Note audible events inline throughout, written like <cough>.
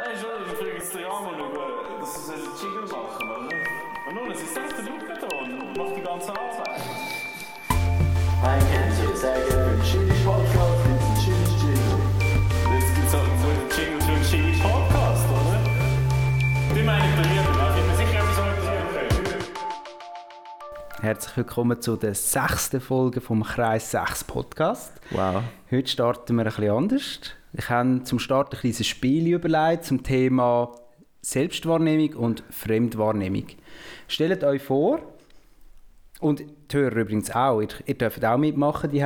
Nein, schon, ich frage jetzt den Ramon über, dass sie einen Jingle machen, oder? Und nun, es ist selbst der da und macht die ganze Arbeit. Ein Kennzeichen, sehr gerne für den Chili Podcast, gibt es einen Chili Jingle. Jetzt gibt es so einen Jingle für einen Jingle Podcast, oder? Die meine ich bei mir, da bin mir sicher etwas organisieren können. Herzlich willkommen zu der sechsten Folge vom Kreis 6 Podcast. Wow. Heute starten wir ein bisschen anders. Ich habe zum Start ein kleines Spiel überlegt zum Thema Selbstwahrnehmung und Fremdwahrnehmung. Stellt euch vor, und die Hörer übrigens auch, ihr, ihr dürft auch mitmachen die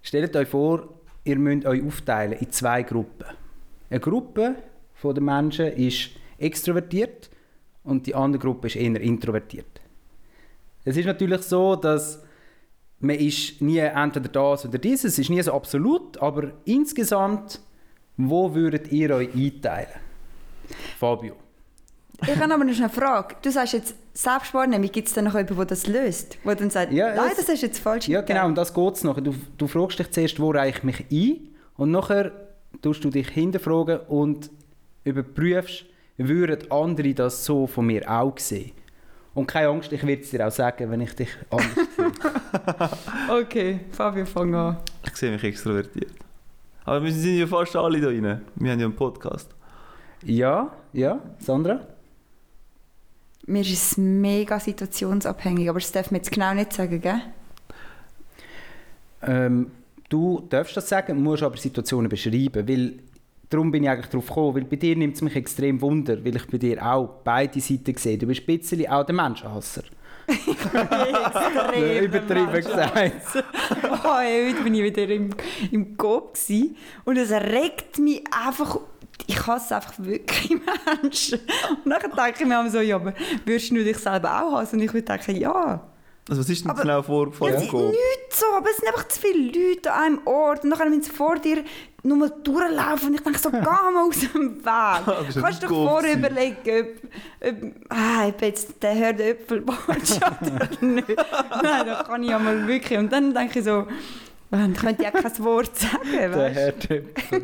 Stellt euch vor, ihr müsst euch aufteilen in zwei Gruppen. Eine Gruppe der Menschen ist extrovertiert und die andere Gruppe ist eher introvertiert. Es ist natürlich so, dass man ist nie entweder das oder dieses, es ist nie so absolut, aber insgesamt, wo würdet ihr euch einteilen? Fabio. Ich habe aber noch eine Frage. Du sagst jetzt Selbstwahrnehmung, gibt es dann noch jemanden, der das löst? Der dann sagt, Ja, nein, es- das ist jetzt falsch. Ja, genau, um das geht es nachher. Du, du fragst dich zuerst, wo reiche ich mich ein und nachher tust du dich hinterfragen und überprüfst, würden andere das so von mir auch sehen. Und keine Angst, ich werde es dir auch sagen, wenn ich dich anders <laughs> sehe. Okay, Fabio, fang an. Ich sehe mich extrovertiert. Aber wir sind ja fast alle da rein. Wir haben ja einen Podcast. Ja, ja, Sandra? Mir ist es mega situationsabhängig, aber das darf man jetzt genau nicht sagen, gell? Ähm, du darfst das sagen, musst aber Situationen beschreiben, weil darum bin ich eigentlich darauf gekommen, weil bei dir nimmt es mich extrem Wunder, weil ich bei dir auch beide Seiten sehe. Du bist ein bisschen auch der Menschenhasser. Extrem. <laughs> Übertrieben gesagt. <laughs> Oh, hey, heute bin ich wieder im, im gsi und es regt mich einfach. Ich hasse einfach wirklich <laughs> Menschen. Und dann denke ich mir so, ja, aber würdest du dich selber auch hassen? Und ich würde denken, ja. Also was ist denn Aber- genau vorgefallen? Ja, im es Coop? nicht so, aber es sind einfach zu viele Leute an einem Ort und dann müssen sie vor dir nur mal durchlaufen und ich denke so, geh mal aus dem Weg. <laughs> ja Kannst du dir vorher überlegen, ob, ob ah, ob jetzt der Herr Äpfelbotschaft <laughs> oder nicht. Nein, da kann ich ja mal wirklich. Und dann denke ich so, dann könnte ich auch kein Wort sagen, Der? Herr Töpfer.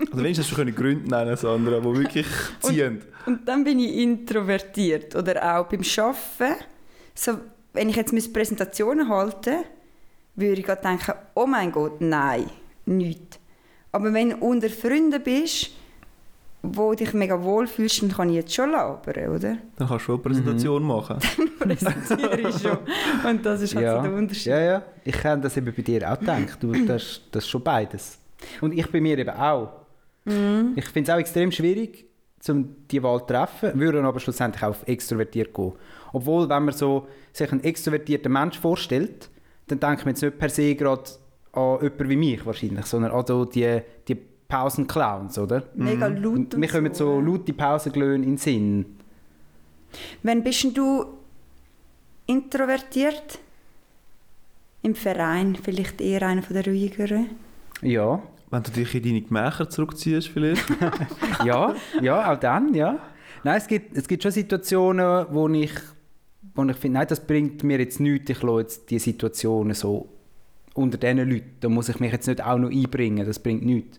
Also wenigstens hast du Gründe nennen, Sandra, die wirklich ziehen. Und dann bin ich introvertiert. Oder auch beim Arbeiten. So, wenn ich jetzt meine Präsentationen halte, würde ich gerade denken, oh mein Gott, nein, nichts. Aber wenn du unter Freunden bist, wo dich mega wohl fühlst, dann kann ich jetzt schon labern, oder? Dann kannst du schon eine Präsentation machen. <laughs> Präsentiere ich schon. Und das ist halt Ja. so der Unterschied. ja, ja. Ich habe das eben bei dir auch gedacht. Du, das, das ist schon beides. Und ich bei mir eben auch. Mhm. Ich finde es auch extrem schwierig, um die Wahl zu treffen, würde aber schlussendlich auf extrovertiert gehen. Obwohl, wenn man so sich einen extrovertierten Mensch vorstellt, dann denkt man jetzt nicht per se gerade an jemanden wie mich wahrscheinlich, sondern an so die, die Pausenclowns, oder? Mega laut und Mir kommen so laute Pausenglöhne in den Sinn. Wann bist du introvertiert? Im Verein vielleicht eher einer der ruhigeren? Ja, Wenn du dich in deine Gemächer zurückziehst vielleicht. <laughs> ja, ja, auch dann, ja. Nein, es gibt, es gibt schon Situationen, wo ich, wo ich finde, nein, das bringt mir jetzt nichts, ich lasse jetzt die Situationen so unter diesen Leuten, da muss ich mich jetzt nicht auch noch einbringen, das bringt nichts.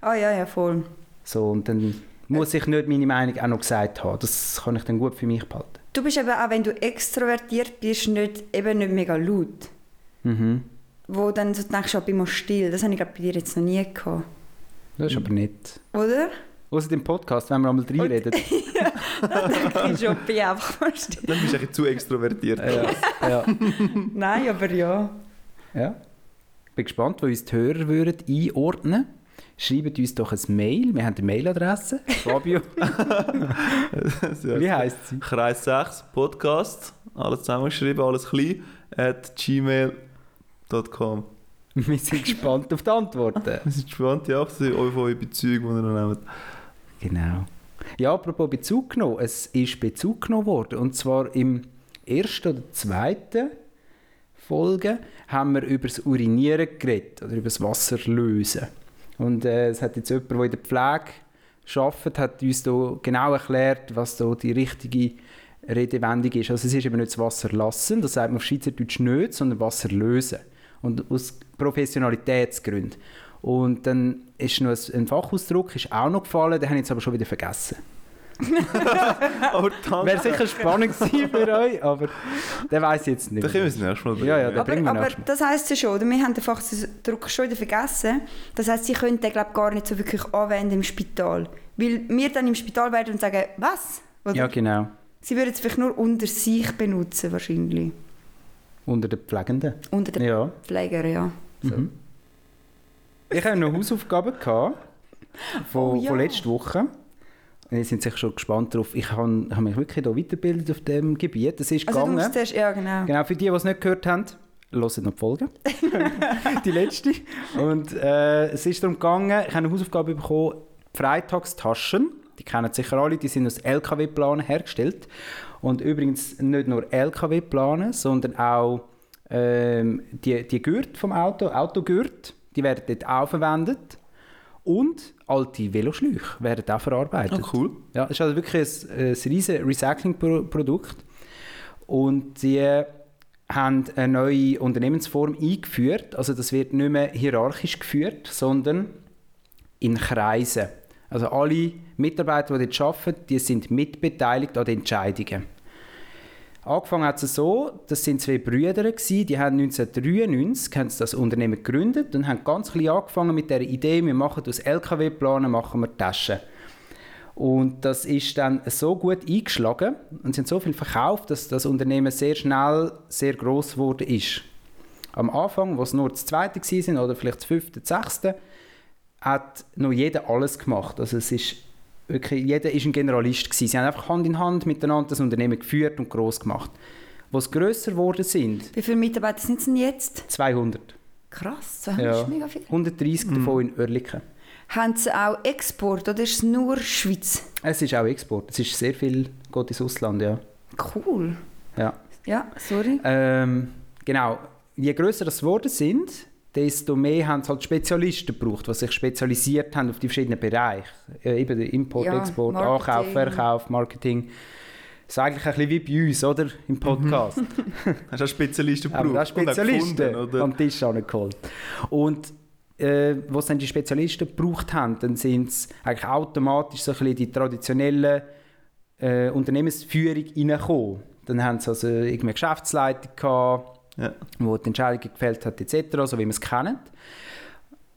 Ah ja, ja, voll. So, und dann muss ich nicht meine Meinung auch noch gesagt haben, das kann ich dann gut für mich behalten. Du bist eben auch, wenn du extrovertiert bist, nicht, eben nicht mega laut. Mhm. Wo dann so denkst, ich bin mal still. Das habe ich bei dir jetzt noch nie gehabt. Das ist aber nicht. Oder? Außer dem Podcast, wenn wir einmal reinreden. <laughs> Dann denke ich schon, bin ich einfach mal still. Dann bist du eigentlich zu extrovertiert. ja, ja, <laughs> Nein, aber ja. ja. Bin gespannt, wo uns die Hörer würden einordnen Schreibt uns doch ein Mail. Wir haben eine Mailadresse. <laughs> Fabio, wie heisst sie? Kreis 6 Podcast, alles zusammengeschrieben, alles klein, at gmail.com. <laughs> Wir sind gespannt auf die Antworten. <laughs> Wir sind gespannt, ja, auf eure Bezüge, die ihr noch nehmt. Genau. Ja, apropos Bezug genommen. Es ist Bezug genommen worden. Und zwar im ersten oder zweiten Folge haben wir über das Urinieren geredet oder über das Wasserlösen. Und äh, es hat jetzt jemand, der in der Pflege arbeitet, hat uns da genau erklärt, was da die richtige Redewendung ist. Also es ist eben nicht das Wasser lassen, das sagt man auf Schweizerdeutsch nicht, sondern Wasser lösen. Und aus Professionalitätsgründen. Und dann ist noch ein Fachausdruck, ist auch noch gefallen, den habe ich jetzt aber schon wieder vergessen. Aber <laughs> danke. Wäre sicher spannend gewesen für euch, aber den weiß ich jetzt nicht. Dann können wir es nächstes Mal Ja, ja, den Aber, bringen wir aber das heisst ja schon, oder? wir haben den Fachdruck schon wieder vergessen. Das heisst, sie können den glaub, gar nicht so wirklich anwenden im Spital. Weil wir dann im Spital werden und sagen, was? Oder? Ja, genau. Sie würden es vielleicht nur unter sich benutzen, wahrscheinlich. Unter den Pflegenden. Unter den Ja. Pflegern, ja. Mhm. Ich habe noch Hausaufgaben gehabt von, Oh ja. von letzter Woche. Wir sind sicher schon gespannt darauf. Ich habe, habe mich wirklich hier weitergebildet auf dem Gebiet. Es ist Also du gegangen. musst zuerst, ja genau. Genau, für die, die es nicht gehört haben, hört noch die Folge. <laughs> die letzte. Und äh, es ist darum gegangen, ich habe eine Hausaufgabe bekommen, Freitagstaschen. Die kennen sicher alle, die sind aus LKW-Planen hergestellt. Und übrigens nicht nur LKW-Planen, sondern auch ähm, die, die Gürtel vom Auto, Autogürtel, die werden dort auch verwendet. Und alte Veloschläuche werden auch verarbeitet. Ah, cool. Ja, es ist also wirklich ein, ein riesiges Recycling-Produkt. Und sie haben eine neue Unternehmensform eingeführt. Also das wird nicht mehr hierarchisch geführt, sondern in Kreisen. Also alle Mitarbeiter, die dort arbeiten, die sind mitbeteiligt an den Entscheidungen. Angefangen hat es so, das sind zwei Brüder, gewesen, die haben 1993 haben das Unternehmen gegründet und haben ganz klein angefangen mit der Idee, wir machen aus LKW-Planen machen wir Taschen. Und das ist dann so gut eingeschlagen und haben so viel verkauft, dass das Unternehmen sehr schnell sehr groß geworden ist. Am Anfang, wo es nur das zweite waren oder vielleicht das fünfte, das sechste, hat noch jeder alles gemacht. Also es ist wirklich, jeder ist ein Generalist gewesen. Sie haben einfach Hand in Hand miteinander das Unternehmen geführt und groß gemacht. Wo es grösser geworden sind, Wie viele Mitarbeiter sind es denn jetzt? 200. Krass, das Ja. ist mega viel. 130 davon in Oerlikon. Haben sie auch Export oder ist es nur Schweiz? Es ist auch Export. Es ist sehr viel geht ins Ausland, ja. Cool. ja. Ja, sorry. Ähm, genau. Je grösser das geworden sind, desto mehr haben es halt Spezialisten gebraucht, die sich spezialisiert haben auf die verschiedenen Bereiche. Äh, eben Import, Ja, Export, Marketing. Ankauf, Verkauf, Marketing. Das ist eigentlich ein bisschen wie bei uns, oder? Im Podcast. <laughs> Hast du auch Spezialisten Aber gebraucht? auch und auch Spezialisten gefunden, oder? am Tisch geholt. Und äh, was dann die Spezialisten gebraucht haben, dann sind es eigentlich automatisch so ein bisschen die traditionelle äh, Unternehmensführung reingekommen. Dann haben sie also irgendwie eine Geschäftsleitung gehabt, Ja. wo die Entscheidungen gefällt hat etc., so wie wir es kennen.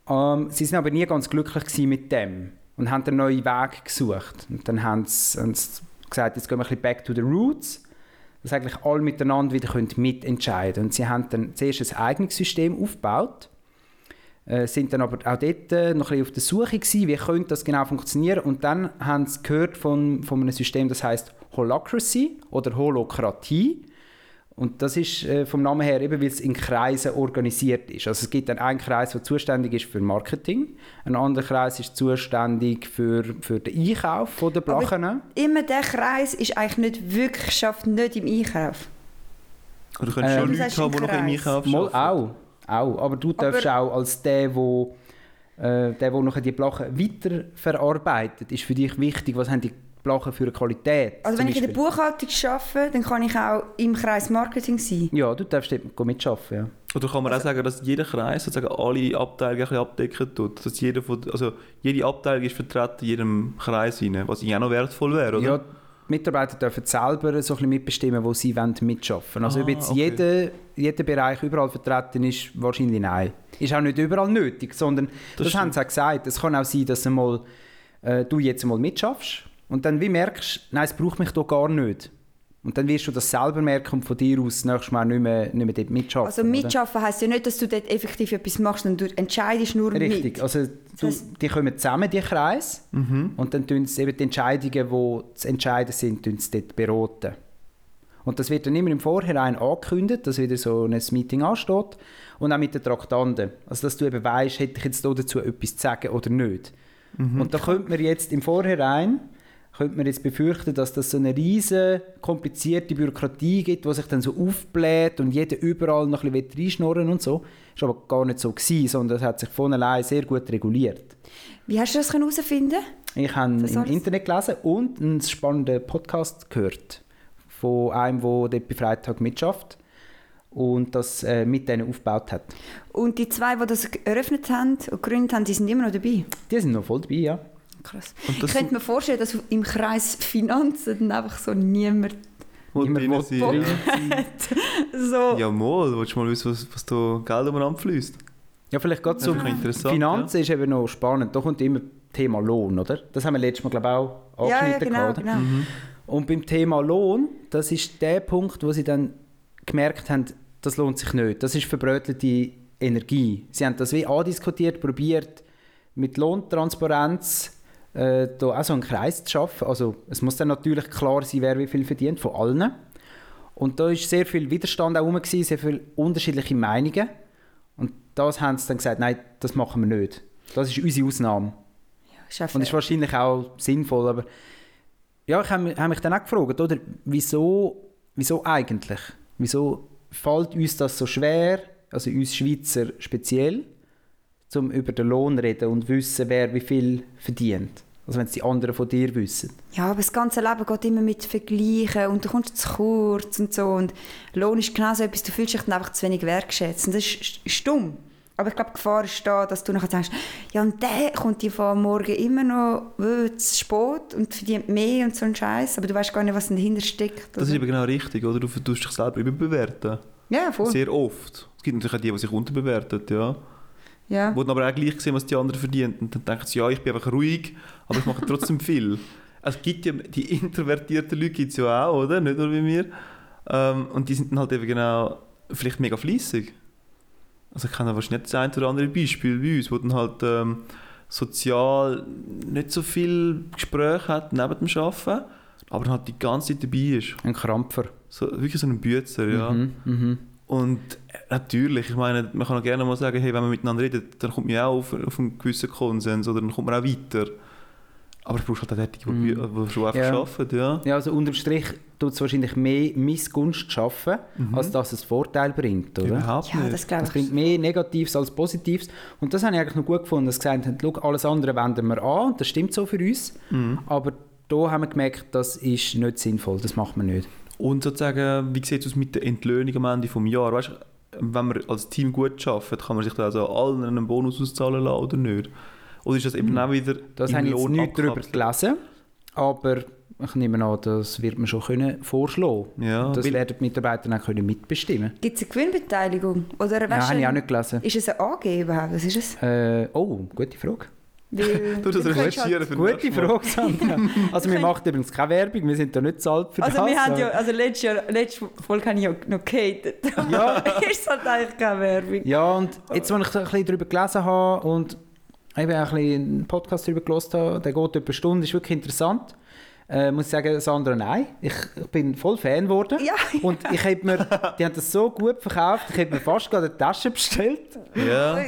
Ähm, sie sind aber nie ganz glücklich mit dem und haben einen neuen Weg gesucht. Und dann haben sie, haben sie gesagt, jetzt gehen wir ein bisschen back to the roots, dass eigentlich alle miteinander wieder können mitentscheiden Und sie haben dann zuerst ein eigenes System aufgebaut, äh, sind dann aber auch dort äh, noch ein bisschen auf der Suche gewesen, wie könnte das genau funktionieren und dann haben sie gehört von, von einem System, das heißt Holacracy oder Holokratie und das ist äh, vom Namen her eben, weil es in Kreisen organisiert ist. Also es gibt dann einen Kreis, der zuständig ist für Marketing, ein anderer Kreis ist zuständig für, für den Einkauf von der Aber- Blachen. Immer der Kreis ist eigentlich nicht wirklich, schafft nicht im Einkauf. Oder du könntest Ähm, schon Du Leute haben, die noch im. Einkauf Mal arbeiten. auch, auch. Aber du darfst auch als der, wo äh, der, wo nachher die Blachen weiterverarbeitet, ist für dich wichtig, was haben die Blachen für eine Qualität. Also wenn ich in der. Buchhaltung arbeite, dann kann ich auch im Kreis Marketing sein. Ja, du darfst dort mitarbeiten, ja. Oder kann man auch sagen, dass jeder Kreis sozusagen alle Abteilungen ein bisschen abdecken tut? Dass jeder von, also jede Abteilung ist vertreten in jedem Kreis rein, was eigentlich auch noch wertvoll wäre, oder? Ja, die Mitarbeiter dürfen selber so ein bisschen mitbestimmen, wo sie wollen mitarbeiten Also Ah, ob jetzt okay. jeder, jeder Bereich überall vertreten ist, wahrscheinlich nein. Ist auch nicht überall nötig, sondern das, Das haben sie auch gesagt. Es kann auch sein, dass einmal, äh, du jetzt einmal mitschaffst und dann wie merkst, nein, es braucht mich doch gar nicht. Und dann wirst du das selber merken und von dir aus das nächste Mal nicht mehr, nicht mehr dort mitschaffen. Also mitschaffen heisst ja nicht, dass du dort effektiv etwas machst, sondern du entscheidest nur Richtig, mit. also du, heißt- die kommen zusammen, die Kreise, und dann tun sie eben die Entscheidungen, die zu entscheiden sind, tun sie dort beraten. Und das wird dann immer im Vorhinein angekündigt, dass wieder so ein Meeting ansteht und auch mit den Traktanten. Also dass du eben weißt, hätte ich jetzt da dazu etwas zu sagen oder nicht. Und da könnte man jetzt im Vorhinein könnte man jetzt befürchten, dass das so eine riesige, komplizierte Bürokratie gibt, die sich dann so aufbläht und jeder überall noch ein bisschen reinschnurren und so. Das war aber gar nicht so, gewesen, sondern es hat sich von allein sehr gut reguliert. Wie hast du das herausfinden Ich habe Das im? Internet gelesen und einen spannenden Podcast gehört von einem, der dort bei Freitag mitschafft. und das äh, mit denen aufgebaut hat. Und die zwei, die das eröffnet haben und gegründet haben, die sind immer noch dabei. Die sind noch voll dabei, ja. Krass. Und Ich könnte mir vorstellen, dass im Kreis Finanzen dann einfach so niemand Niemand Bock ja. hat. <laughs> So. Ja, mal. Willst du mal wissen, was, was da Geld umeinander fließt? Ja, vielleicht gerade interessant, Finanzen ist eben noch spannend. Da kommt immer Thema Lohn, oder? Das haben wir letztes Mal, glaube ich, auch Ja, ja, angeschnitten. genau, genau. Mhm. Und beim Thema Lohn, das ist der Punkt, wo sie dann gemerkt haben, das lohnt sich nicht. Das ist verbrötelte Energie. Sie haben das wie andiskutiert, probiert mit Lohntransparenz äh, da auch so einen Kreis zu schaffen. Also es muss dann natürlich klar sein, wer wie viel verdient, von allen. Und da ist sehr viel Widerstand auch rum, sehr viele unterschiedliche Meinungen. Und das haben sie dann gesagt, nein, das machen wir nicht. Das ist unsere Ausnahme. Ist auch Und ist wahrscheinlich auch sinnvoll, aber ja, ich habe mich, hab mich dann auch gefragt, oder, wieso, wieso eigentlich? Wieso fällt uns das so schwer, also uns Schweizer speziell, zum über den Lohn reden und wissen, wer wie viel verdient? Also wenn es die anderen von dir wissen. Ja, aber das ganze Leben geht immer mit Vergleichen und du kommst zu kurz und so. Und Lohn ist genau so etwas, du fühlst dich dann einfach zu wenig wertschätzt. Und das ist, ist dumm. Aber ich glaube, die Gefahr ist da, dass du nachher denkst, ja, und der kommt dir von morgen immer noch äh, zu spät und verdient mehr und so ein Scheiß. Aber du weißt gar nicht, was dahinter steckt. Das ist oder? eben genau richtig, oder? Du tust dich selber überbewerten. ja, voll. Sehr oft. Es gibt natürlich auch die, die sich unterbewerten, ja. Ja. Die aber auch gleich sehen, was die anderen verdienen. Und dann denken sie, ja, ich bin einfach ruhig, aber ich mache trotzdem <laughs> viel. Es gibt ja, die introvertierten Leute gibt es ja auch, oder? Nicht nur wie wir. Ähm, und die sind dann halt eben genau, vielleicht mega fleissig. Also ich kenne wahrscheinlich nicht das ein oder andere Beispiel bei uns, wo dann halt ähm, sozial nicht so viel Gespräch hat neben dem Arbeiten, aber dann halt die ganze Zeit dabei ist. Ein Krampfer. So, wirklich so ein Bützer, ja. Mhm, mhm. Und natürlich, ich meine, man kann auch gerne mal sagen, hey, wenn man miteinander redet, dann kommt man ja auch auf, auf einen gewissen Konsens oder dann kommt man auch weiter. Aber du brauchst halt auch Leute, die, Mhm. die schon einfach Ja. arbeiten, ja. Ja, also unterm Strich tut es wahrscheinlich mehr Missgunst schaffen, als dass es Vorteil bringt, oder? Überhaupt ja, nicht. das glaube Es ich. bringt mehr Negatives als Positives. Und das habe ich eigentlich noch gut gefunden, dass sie gesagt haben, schau, alles andere wenden wir an und das stimmt so für uns. Mhm. Aber da haben wir gemerkt, das ist nicht sinnvoll, das macht man nicht. Und sozusagen, wie sieht es aus mit der Entlöhnung am Ende des Jahres? Weißt, du, wenn man als Team gut arbeitet, kann man sich da also allen einen Bonus auszahlen lassen oder nicht? Oder ist das eben auch wieder Hm. Das habe ich jetzt nicht darüber gelesen, aber ich nehme an, das wird man schon können vorschlagen Ja, Das werden die Mitarbeiter dann können mitbestimmen Gibt es eine Gewinnbeteiligung? Oder Ja, weißt habe ich auch nicht gelesen. ist es ein AG überhaupt? Was ist es? Äh, oh, gute Frage. Weil, Du das recherchieren für Gute. Frage, Sandra. Also wir machen übrigens keine Werbung, wir sind da nicht zahlt für Also das. wir haben ja, also letztes Jahr, letzte Folge habe ich ja noch gehatet. Ja. <laughs> ist halt eigentlich keine Werbung. Ja, und jetzt, als ich ein bisschen darüber gelesen habe und eben auch ein bisschen einen Podcast darüber gelesen habe, der geht etwa eine Stunde, ist wirklich interessant. Äh, muss ich sagen, Sandra, nein. Ich, ich bin voll Fan geworden. Ja. Und ich hab mir, die haben das so gut verkauft, ich habe mir fast gerade eine Tasche bestellt. Ja.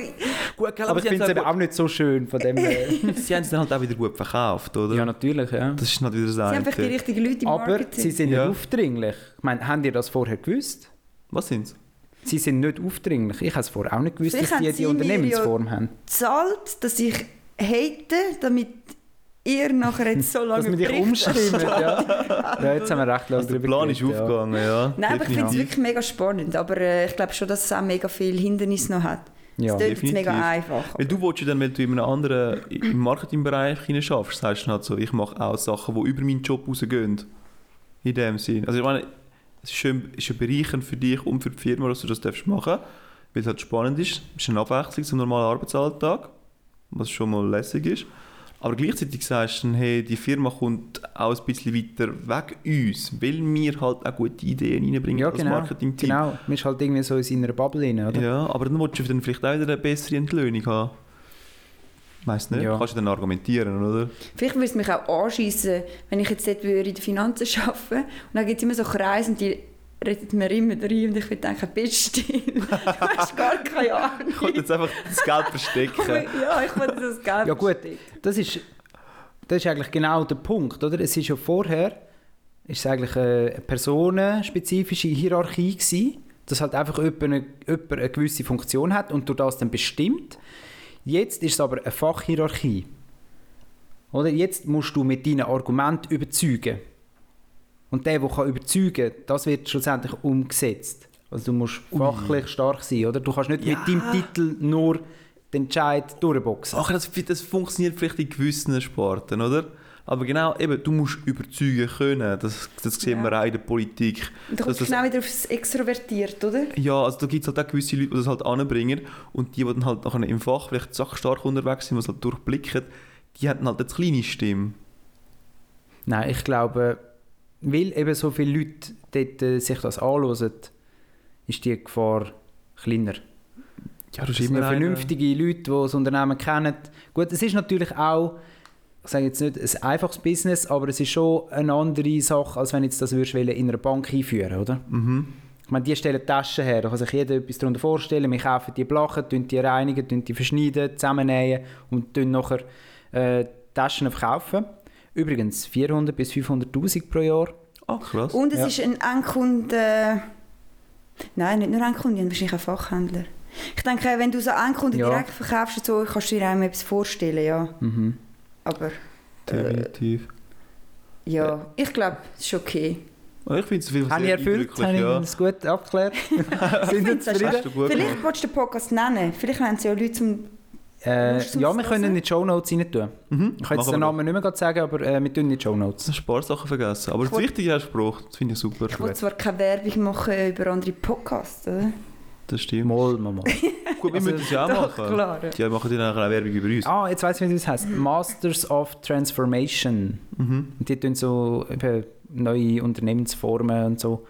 Gut, aber ich finde es eben auch nicht so schön von dem. Äh, <laughs> Sie haben es dann halt auch wieder gut verkauft, oder? ja, natürlich, ja. Das ist halt wieder das Sie haben einfach die richtigen Leute im Aber Marketing. sie sind Ja. nicht aufdringlich. Ich meine, habt ihr das vorher gewusst? Was sind sie? Sie sind nicht aufdringlich. Ich habe es vorher auch nicht gewusst, Vielleicht dass die haben die Unternehmensform haben. zahlt, dass ich hate, damit ihr nachher jetzt so <laughs> lange Dass wir dich umstimmen, ja. <laughs> ja. Jetzt haben wir recht lange Also der Plan ist geredet, ja. aufgegangen, ja. Nein, aber ich finde es wirklich mega spannend. Aber äh, ich glaube schon, dass es auch mega viele Hindernisse noch hat. Ja, jetzt definitiv. mega einfach. Weil du willst ja dann, wenn du in einem anderen im Marketingbereich hinein schaffst, sagst du halt so, ich mache auch Sachen, die über meinen Job rausgehen. In dem Sinn. Also ich meine, es ist schön, ist ja bereichernd für dich und für die Firma, dass du das darfst machen weil es halt spannend ist. Es ist eine Abwechslung zum normalen Arbeitsalltag, was schon mal lässig ist. Aber gleichzeitig sagst du hey, die Firma kommt auch ein bisschen weiter weg uns, weil wir halt auch gute Ideen reinbringen Ja, als genau. Marketing-Team. Genau, man ist halt irgendwie so in seiner Bubble rein, oder? Ja, aber dann willst du dann vielleicht auch wieder eine bessere Entlöhnung haben. Weißt nicht? Ja. Kannst du dann argumentieren, oder? Vielleicht würde es mich auch anschiessen, wenn ich jetzt dort würde in den Finanzen arbeiten Und dann gibt es immer so Kreise und die redet mir immer rein und ich würde denken, bist still. <laughs> du hast gar keine Ahnung. Ich wollte jetzt einfach das Geld verstecken. <laughs> ja, ich wollte das Geld Ja gut, verstecken. das ist, das ist eigentlich genau der Punkt, oder? Es ist ja vorher, ist es eigentlich eine personenspezifische Hierarchie gewesen, dass halt einfach jemand eine, jemand eine gewisse Funktion hat und durch das dann bestimmt. Jetzt ist es aber eine Fachhierarchie. Oder? Jetzt musst du mit deinen Argumenten überzeugen. Und der, der kann überzeugen kann, das wird schlussendlich umgesetzt. Also du musst fachlich stark sein, oder? Du kannst nicht mit deinem Titel nur den Entscheid durchboxen. Ach, das, das funktioniert vielleicht in gewissen Sporten, oder? Aber genau, eben, du musst überzeugen können. Das, das sehen Ja. wir auch in der Politik. Und da kommst du das- genau wieder aufs Extrovertiert, oder? Ja, also da gibt es halt auch gewisse Leute, die das halt anbringen und die, die dann halt nachher im Fach vielleicht sachstark unterwegs sind, die es halt durchblicken, die haben halt eine kleine Stimme. Nein, ich glaube, weil eben so viele Leute dort, äh, sich das anhören, ist die Gefahr kleiner. Ja, du Das sind vernünftige Leute, die das Unternehmen kennen. Gut, es ist natürlich auch, ich sage jetzt nicht ein einfaches Business, aber es ist schon eine andere Sache, als wenn jetzt das würdest in einer Bank einführen oder? Mhm. Ich meine, die stellen Taschen her, da kann sich jeder etwas darunter vorstellen. Wir kaufen die Blachen, tun die reinigen, tun die verschneiden, zusammennähen und tun nachher äh, Taschen verkaufen. Übrigens 400 bis 500'000 pro Jahr. Ah, krass. Und es Ja. ist ein Endkunde... Nein, nicht nur Endkunde, wahrscheinlich ein Fachhändler. Ich denke, wenn du so Endkunden Ja. direkt verkaufst, und so, kannst du dir auch etwas vorstellen, ja. Mhm. Aber Definitiv. ja, ich glaube, es ist okay. Ah, Ich finde es Fall Habe ich erfüllt? Habe ich das gut abgeklärt? <laughs> Sind hast zufrieden? Hast du gut Vielleicht willst du den Podcast nennen. Vielleicht nennen sie ja Leute zum... Äh, du ja, wir können in die Show Notes rein tun. Mhm. Ich kann jetzt den Namen nicht mehr sagen, aber äh, wir tun in die Show. Notes. Das ein paar Sachen vergessen. Aber Ich das Wichtige hast du gebraucht. Das finde ich super. Ich will zwar keine Werbung machen über andere Podcasts, oder? Das stimmt. Mal, mal, mal. <laughs> Gut, wir Also, müssen es ja auch machen. klar. Die machen dann auch eine Werbung über uns. Ah, jetzt weiss ich, wie das heißt. Masters of Transformation. Mhm. Und die tun so neue Unternehmensformen und so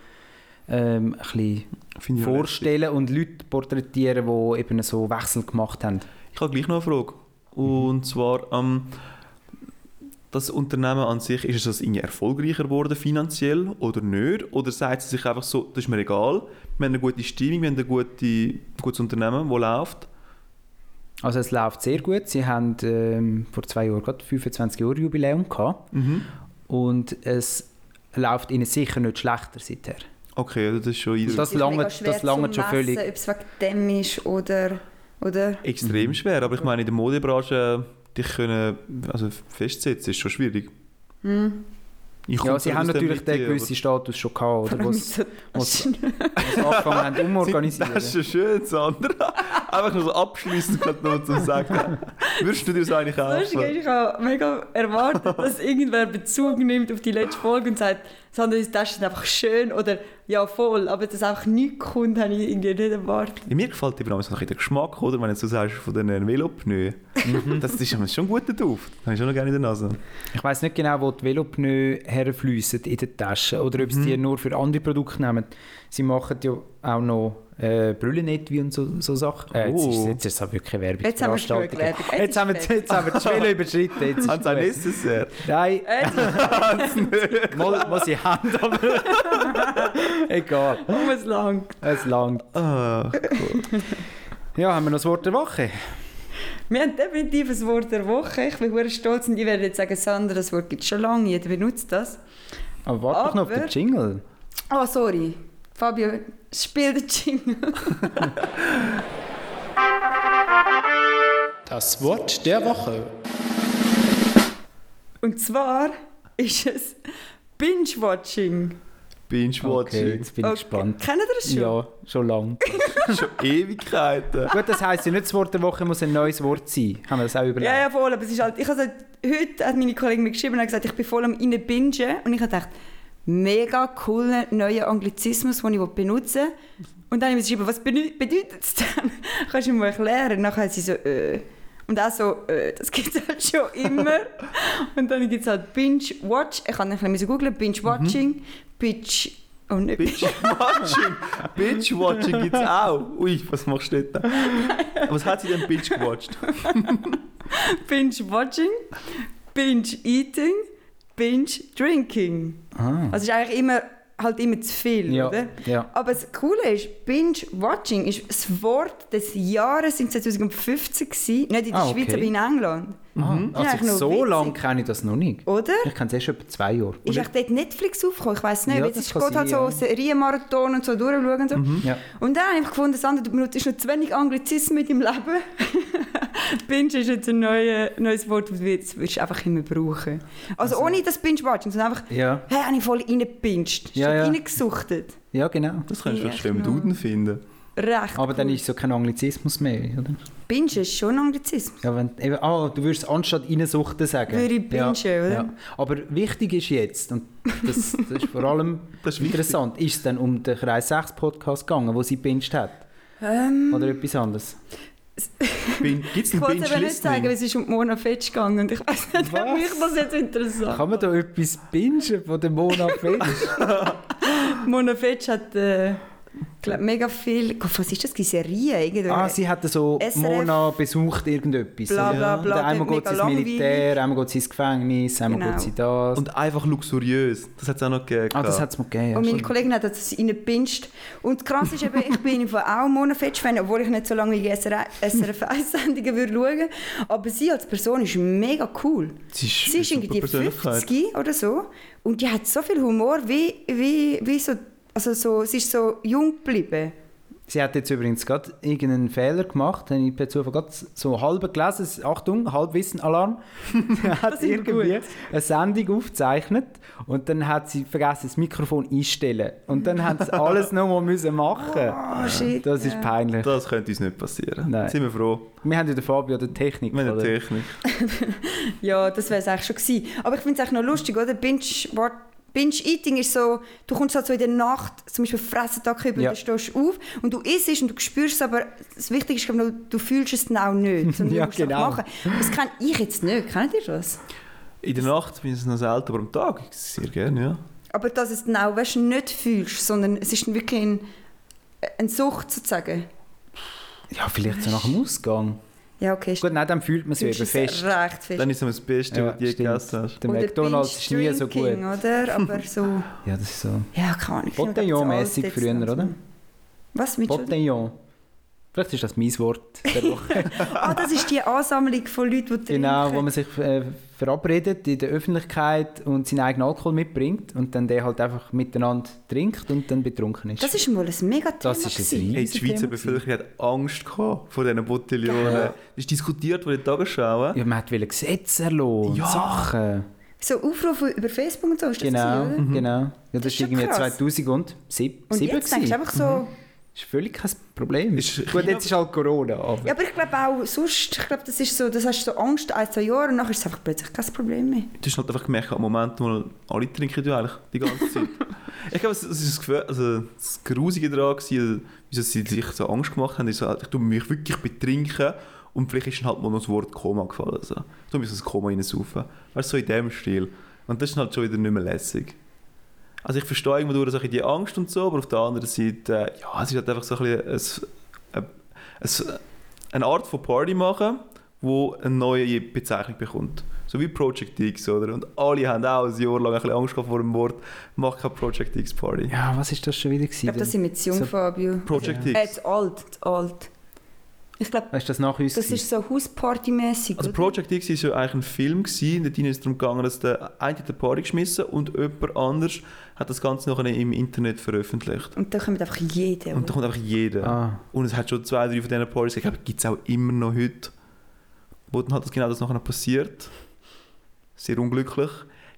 ähm, ein bisschen auch vorstellen und Leute porträtieren, die eben so Wechsel gemacht haben. Ich habe gleich noch eine Frage. Und zwar, ähm, das Unternehmen an sich, ist es das irgendwie erfolgreicher geworden finanziell oder nicht? Oder sagt es sich einfach so, das ist mir egal, wir haben eine gute Stimmung, wir haben ein gute, gutes Unternehmen, das läuft? Also es läuft sehr gut. Sie haben ähm, vor zwei Jahren gerade 25 Jahre Jubiläum gehabt Mhm. und es läuft ihnen sicher nicht schlechter seither. Okay, also das ist schon eindrücklich. Das Es ist lange- mega schwer das lange zu schon völlig. messen, Ob es wegen dem ist oder... oder? extrem schwer, aber ich meine, in der Modebranche dich können, also festsetzen, ist schon schwierig. Hm. Ich Ja, sie haben natürlich den gewissen Status schon gehabt, oder, was, was- was sie angefangen haben <laughs> umorganisieren. Das ist schon schön, Sandra. <laughs> Einfach nur so abschließend gerade noch zu sagen. Würdest du dir das eigentlich ist, ich habe mega erwartet, dass <laughs> irgendwer Bezug nimmt auf die letzte Folge und sagt, Die Taschen sind einfach schön oder ja, voll. Aber dass einfach nichts kommt, habe ich irgendwie nicht erwartet. Ja, mir gefällt ein bisschen der Geschmack, oder? Wenn du sagst, von den Velopneu. das ist schon ein guter Duft. Das habe ich schon noch gerne in der Nase. Ich weiß nicht genau, wo die Velopneu herfließen in den Taschen oder ob sie die nur für andere Produkte nehmen. Sie machen ja auch noch äh, Brüllenetui und so, so Sachen. Äh, jetzt, ist, Oh. jetzt ist es wirklich Werbung. Jetzt haben wir es genug Werbung. Jetzt Jetzt haben wir, ist jetzt haben wir die Schwelle überschritten. Jetzt ist sie ein gut. Necessaire? Nein, <laughs> mal, was sie haben, aber <laughs> egal. um es lang. Es langt. Ah, Ja, haben wir noch das Wort der Woche? Wir haben definitiv ein Wort der Woche. Ich bin sehr stolz und ich werde jetzt sagen, Sandra, das Wort gibt es schon lange, jeder benutzt das. Aber warte doch noch auf Aber- den Jingle. Oh, sorry. Fabio, spiel den Jingle. Das Wort der Woche. Und zwar ist es Binge-Watching. Binge-Watching. Okay, jetzt bin ich Okay. gespannt. Kennt ihr das schon? Ja, schon lange. <laughs> <laughs> Schon Ewigkeiten. Gut, das heisst ja nicht, das Wort der Woche muss ein neues Wort sein. Haben wir das auch überlegt? Ja, ja, voll. Aber es ist halt, ich habe heute hat meine Kollegin mir geschrieben und hat gesagt, ich bin voll am rein bingen und ich habe gedacht, mega cooler neuer Anglizismus, den ich benutzen will. Und dann habe ich mir geschrieben, was bedeutet es denn? <laughs> Kannst du mir mal erklären? Und nachher hat sie so, äh. Und auch so, äh, das gibt es halt schon immer. <laughs> und dann gibt es halt Binge-Watch. Ich kann ein bisschen googeln, Binge-Watching, Binge... Oh, nicht Binge-Watching. <laughs> Binge-Watching gibt es auch. Ui, was machst du dort? Was hat sie denn Binge gewatcht? Binge-Watching, Binge-Eating, Binge-Drinking. Ah. Also ist eigentlich immer, halt immer zu viel, Ja, oder? ja. Aber das Coole ist, Binge-Watching ist das Wort des Jahres in 2015 gewesen. Nicht in der Ah, Schweiz, okay. aber in England. Eigentlich also noch so lange kenne ich das noch nicht. Oder? Ich kenne es erst etwa zwei Jahre. Ist echt dort Netflix aufgekommen? Ich weiß nicht. Ja, Jetzt das geht halt sein, so ja. Serienmarathon und so durchschauen. Und, so. Ja. und dann habe ich gefunden, Sandra, du benutzt noch zu wenig Anglizismen in deinem Leben. <laughs> Binge ist jetzt ein neue, neues Wort, das du jetzt würdest einfach immer brauchen. Also, ohne das Binge-Watching, sondern einfach, Ja, hey, habe ich voll reingepincht, Ja, ja. reingesuchtet. ja genau. Das kannst du Ja, genau. Duden finden. Recht Aber dann cool. ist so kein Anglizismus mehr, oder? Binge ist schon ein Anglizismus. Ja, wenn, eben, ah, du würdest anstatt reinsuchten sagen. Würde ich bingen, ja, oder? Ja. Aber wichtig ist jetzt, und das, das ist vor allem <laughs> Das ist wichtig. interessant, ist es dann um den Kreis 6 Podcast gegangen, wo sie binged hat? Ähm, Oder etwas anderes? <laughs> Gibt es ich wollte aber nicht sagen, Binge-Listening? es ist um Mona Fetsch gegangen und ich weiß nicht, ob Was? mich das jetzt interessant Kann man da etwas bingen von der Mona Fetsch? <laughs> Mona Fetsch hat äh, glaub, mega viel... Was ist das? Die Serie? Irgendwie? ah, sie hat so SRF. Mona besucht irgendetwas. Bla, bla, bla, einmal mega geht sie ins. Militär, einmal geht sie ins Gefängnis, einmal Genau. geht sie das. Und einfach luxuriös. Das hat es auch noch gegeben. ah, das hat es mal gegeben. ja, Und meine. Kollegin hat das reingepinscht. Und krass ist eben, ich bin auch Mona Fetsch-Fan, obwohl ich nicht so lange wie SRF 1-Sendungen würde schauen. Aber sie als Person ist mega cool. Sie ist, Sie ist irgendwie super Persönlichkeit. 50 oder so. Und die hat so viel Humor, wie, wie, wie so... Also so, sie ist so jung geblieben. Sie hat jetzt übrigens gerade irgendeinen Fehler gemacht, habe ich per Zufall gerade so halb gelesen, Achtung, Halbwissen-Alarm. Sie <laughs> <laughs> hat Das ist irgendwie gut. eine Sendung aufgezeichnet und dann hat sie vergessen, das Mikrofon einstellen. Und dann haben sie alles nochmal müssen machen. <laughs> Oh shit. Das ist peinlich. Das könnte uns nicht passieren. Nein. Sind wir froh. Wir haben ja den Fabio der Technik. Wir Technik. Ja, das wäre es eigentlich schon gewesen. Aber ich finde es eigentlich noch lustig, oder? Binge, Wort- Binge-Eating ist so, du kommst halt so in der Nacht, zum Beispiel Fressetag über, Ja. dann stehst du auf und du isst und du spürst es, aber das Wichtige ist, glaube ich, du fühlst es dann auch nicht. sondern <laughs> Ja, du musst es genau. machen. Das kenne ich jetzt nicht. Kennt ihr das? In der Nacht bin ich es noch selten, aber am Tag sehr gerne, ja. Aber dass du es dann auch weißt, nicht fühlst, sondern es ist wirklich ein, eine Sucht sozusagen. Ja, vielleicht so nach dem Ausgang. Ja, okay. Gut, nein, dann fühlt man sich Fühlst eben es fest. recht fest. Dann ist es das Beste, Ja, was du je gegessen hast. Der McDonalds ist nie so gut. Oder? Aber <laughs> so... Ja, das ist so. Ja, keine Ahnung. ich finde, Botillon-mässig früher, oder? Was mit Botillon. Vielleicht ist das mein Wort der Woche. <laughs> <laughs> Ah, das ist die Ansammlung von Leuten, die Genau, wo trinken. man sich äh, verabredet in der Öffentlichkeit und seinen eigenen Alkohol mitbringt und dann der halt einfach miteinander trinkt und dann betrunken ist. Das ist mal ein mega Thema. Das ist ein. Hey, die Schweizer Bevölkerung hat Angst gehabt vor diesen Botillonen. Ja. Das ist diskutiert worden in der Tagesschau. ja, man hat wollte Gesetze erlassen Ja. Sachen. So Aufrufe über Facebook und so, ist das Genau, oder? genau. Ja, das, Das ist irgendwie krass. 2007 Und jetzt denkst du einfach so... Das ist völlig kein Problem. Ist Gut, China- jetzt ist halt Corona, aber... Ja, aber ich glaube auch sonst, ich glaube, das ist so, das hast du so Angst ein, zwei Jahre und nachher ist es einfach plötzlich kein Problem mehr. Du hast halt einfach gemerkt, am Moment, wo alle trinken du eigentlich die ganze Zeit. <laughs> ich glaube, es, es ist das, Gefühl, also das Grusige daran, gewesen, wieso sie sich so Angst gemacht haben, ist so, ich tue mich wirklich betrinken und vielleicht ist dann halt mal noch das Wort Koma gefallen. Also. Du musst das Koma reinsaufen. Weißt du, so in dem Stil. Und das ist dann halt schon wieder nicht mehr lässig. Also ich verstehe irgendwo durch so ein bisschen die Angst und so, aber auf der anderen Seite, äh, ja, es ist halt einfach so ein bisschen ein, ein, ein, eine Art von Party machen, wo eine neue Bezeichnung bekommt. So wie Project X, oder? Und alle haben auch ein Jahr lang ein bisschen Angst gehabt vor dem Wort «Mach keine Project X Party». Ja, was ist das schon wieder? Ich glaube, das sind wir zu jung, So- Fabio. Project Äh, X. zu alt, zu alt. Ich glaube, Weißt du, das nach uns? das gewesen? ist so Hausparty-mäßig, Also? Project X war ja eigentlich ein Film, gewesen. dort ist es darum gegangen, dass der eine hat eine Party geschmissen und jemand anders hat das Ganze nachher im Internet veröffentlicht. Und da kommt einfach jeder. Und da kommt einfach jeder. Ah, Und es hat schon zwei, drei von diesen Partys, ich glaube, gibt es auch immer noch heute, wo dann halt das genau das nachher passiert. Sehr unglücklich.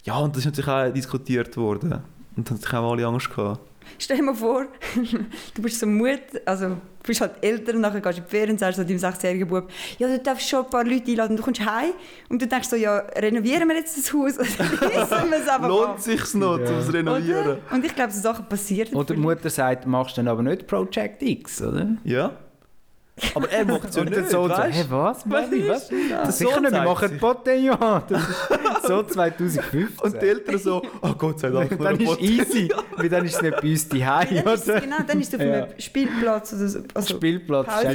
Ja, und das ist natürlich auch diskutiert worden. Und dann haben sich auch alle Angst gehabt. Stell dir mal vor, <laughs> du bist so Mut, also bist halt älter und nachher gehst du in die Ferien und sagst so deinem 16-jährigen Bub, ja, du darfst schon ein paar Leute einladen, du kommst heim und du denkst so, ja, renovieren wir jetzt das Haus oder <laughs> reissen wir es einfach Lohnt sich's noch, Ja. um es renovieren? Oder? Und ich glaube, so Sachen passieren. Oder die Mutter sagt, machst du dann aber nicht Project X, oder? Ja. Aber er macht es ja Und der nicht, so, weißt hey, was? Mami, was? Das Sicher Sohn nicht, wir machen sich. Botillon. Das ist so 2015. Und die Eltern so, oh Gott sei Dank, dann ein ist easy, weil dann ist es nicht bei uns es, oder? genau, dann ist es auf Ja. einem Spielplatz oder so. Also Spielplatz ist ja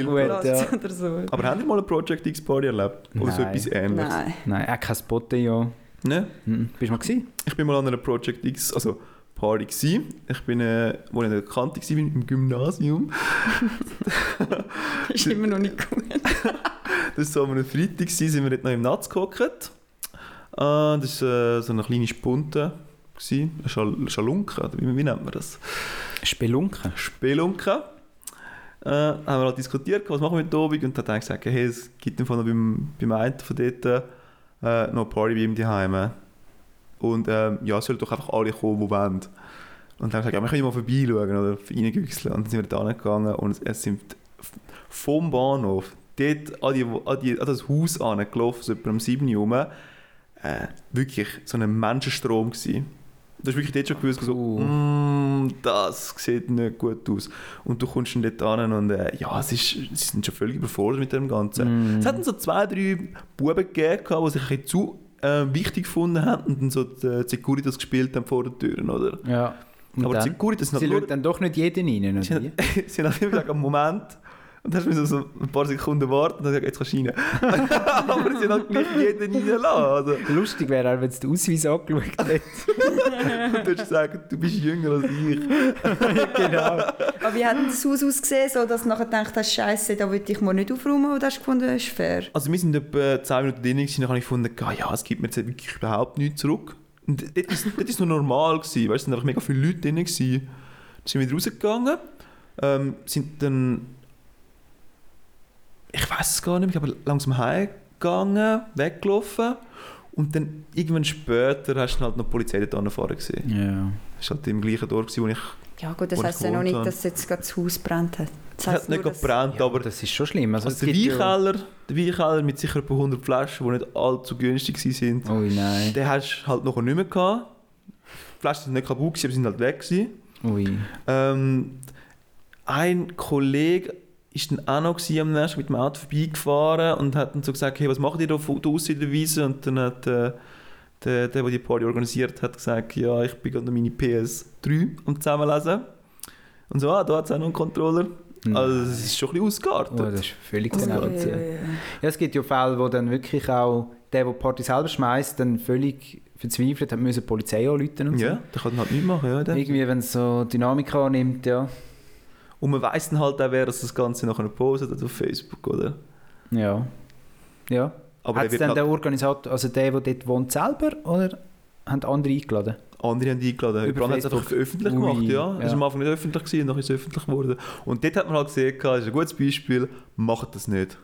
oder so. Aber habt ihr mal eine Project X Party erlebt? Oder so Nein. etwas ähnliches? Nein. Nein, auch kein Botillon. Ne? Mhm. Bist du mal gewesen? Ich bin mal an einer Project X, also Party gsi. Ich bin, äh, wo ich in der Kante gsi bin, im Gymnasium. Das <laughs> ist immer noch nicht gut. <laughs> Das war so am Freitag, gsi, sind wir dort noch im Natz gehockt. Äh, das war äh, so eine kleine Spunte. gsi. Eine Schal Schalunke, wie, wie nennt man das? Spelunken. Spelunke. Äh, haben wir halt diskutiert, was machen wir mit Abend und dann hat er gesagt, hey, es gibt im Fall noch beim, beim einen von dort äh, noch eine Party bei ihm daheim. Und ähm, ja, es sollen doch einfach alle kommen, die wollen. Und dann haben wir gesagt, ja, wir können mal vorbeischauen oder reingewechseln. Und dann sind wir da gegangen und es sind vom Bahnhof dort an, die, an, die, an das Haus angelaufen, so etwa um 7 Uhr rum, äh, wirklich so ein Menschenstrom gewesen. Du hast wirklich dort schon gewusst, so, Uh. mm, das sieht nicht gut aus. Und du kommst dann dort an und äh, ja, es ist, sie sind schon völlig überfordert mit dem Ganzen. Es hat dann so zwei, drei Buben gegeben, die sich ein bisschen zu äh, wichtig gefunden haben und dann so die Securitas gespielt haben vor den Türen, oder? Ja. Und Aber die dann? Securitas sind Sie schauen dann doch nicht jeden rein, Sie oder sie haben <laughs> immer gesagt, am Moment. Und dann hast du so ein paar Sekunden warten und dann gesagt, jetzt kannst du rein. <laughs> Aber sie haben halt gleich jeden reinlassen. Also, Lustig wäre auch, wenn es den Ausweis angeschaut hätte. und <laughs> du hast gesagt, du bist jünger als ich. <laughs> genau. Aber wie hat das Haus ausgesehen, so dass du nachher gedacht hast, Scheiße, da will ich mal nicht aufräumen oder hast du gefunden, das ist fair? Also wir sind etwa 10 Minuten drin gewesen, dann habe ich gefunden, ah ja, es gibt mir jetzt wirklich überhaupt nichts zurück. Und dort ist noch normal gewesen, weißt, es sind einfach mega viele Leute drin gewesen. Dann sind wir wieder rausgegangen, ähm, sind dann, ich weiß es gar nicht mehr, aber langsam heimgegangen, weggelaufen. Und dann irgendwann später hast du halt noch die Polizei dort gesehen. Ja. Das war halt im gleichen Dorf, wo ich... Ja gut, das heisst ja noch nicht, habe. dass jetzt gerade das Haus brennt hat. Das Es hat nicht nur, gebrannt, ja, aber... das ist schon schlimm. Also, Also der ja- Weinkeller, der Weinkeller mit sicher etwa 100 Flaschen, die nicht allzu günstig waren, Ui, nein. Den hast du halt noch nicht mehr gehabt. Die Flaschen sind nicht kaputt, gewesen, aber sie sind halt weg. Gewesen. Ui. Ähm, ein Kollege ist dann auch noch gewesen, am nächsten mit dem Auto vorbeigefahren und hat dann so gesagt, hey, was macht ihr da von- draussen in der Wiese? Und dann hat äh, der, der, der die Party organisiert hat, gesagt, ja, ich bin gerade meine PS3 am zusammenlesen. Und so, ah, da hat es auch noch einen Controller. Hm. Also es ist schon ein bisschen ausgeartet. Oh, das ist völlig Oh, daneben. ja, ja, ja. Ja, es gibt ja Fälle, wo dann wirklich auch der, der die Party selber schmeißt, dann völlig verzweifelt hat, müssen die Polizei anrufen und ja, der kann halt nichts machen. Ja, so. Irgendwie, wenn es so Dynamik annimmt, ja. Und man weiss dann halt auch, wer das Ganze nachher postet hat auf Facebook, oder? Ja. Ja. Aber Hat es dann der Organisator, also der, der dort wohnt, selber oder haben andere eingeladen? andere haben eingeladen. Über hat es einfach öffentlich Ui, gemacht, ja. Es ja. war am Anfang nicht öffentlich gewesen, dann ist es öffentlich geworden. Und dort hat man halt gesehen, das ist ein gutes Beispiel, macht das nicht.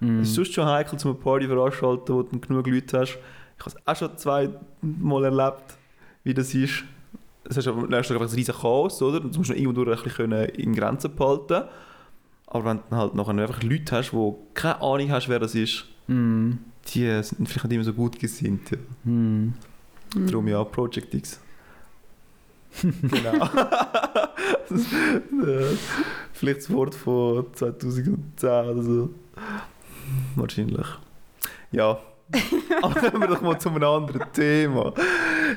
Mhm. Es ist sonst schon heikel, zum eine Party veranstalten, wo du genug Leute hast. Ich habe es auch schon zweimal erlebt, wie das ist. Es ist aber erst einfach ein riesiges Chaos, oder? Und Du musst noch irgendwo durch ein bisschen können in Grenzen behalten. Aber wenn du dann halt nachher einfach Leute hast, die keine Ahnung hast, wer das ist, Mhm. die sind vielleicht nicht immer so gut gesinnt. Ja. Mhm. Darum ja, Project X. genau. das, ist, äh, vielleicht das Wort von 2010 oder so. Wahrscheinlich. Ja. <laughs> Aber kommen wir doch mal zu einem anderen Thema.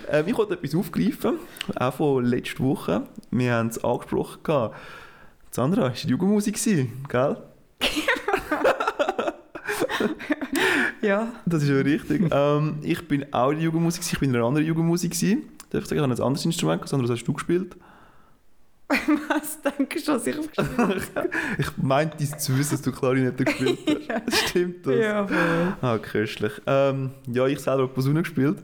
Ähm, ich wollte etwas aufgreifen, auch von letzter Woche. Wir haben es angesprochen. gehabt. Sandra, war die Jugendmusik, gell? <laughs> Ja. Das ist ja richtig. ähm, ich bin auch in der Jugendmusik, ich bin in einer anderen Jugendmusik. Darf ich sagen, ich habe ein anderes Instrument. Sandra, was hast du gespielt? Was denkst du, was ich <laughs> Ich meinte es zu wissen, dass du Klarinette gespielt hast. <laughs> Stimmt das? Ja, voll. Ah, köstlich. Ähm, ja, ich selber habe Posaune gespielt.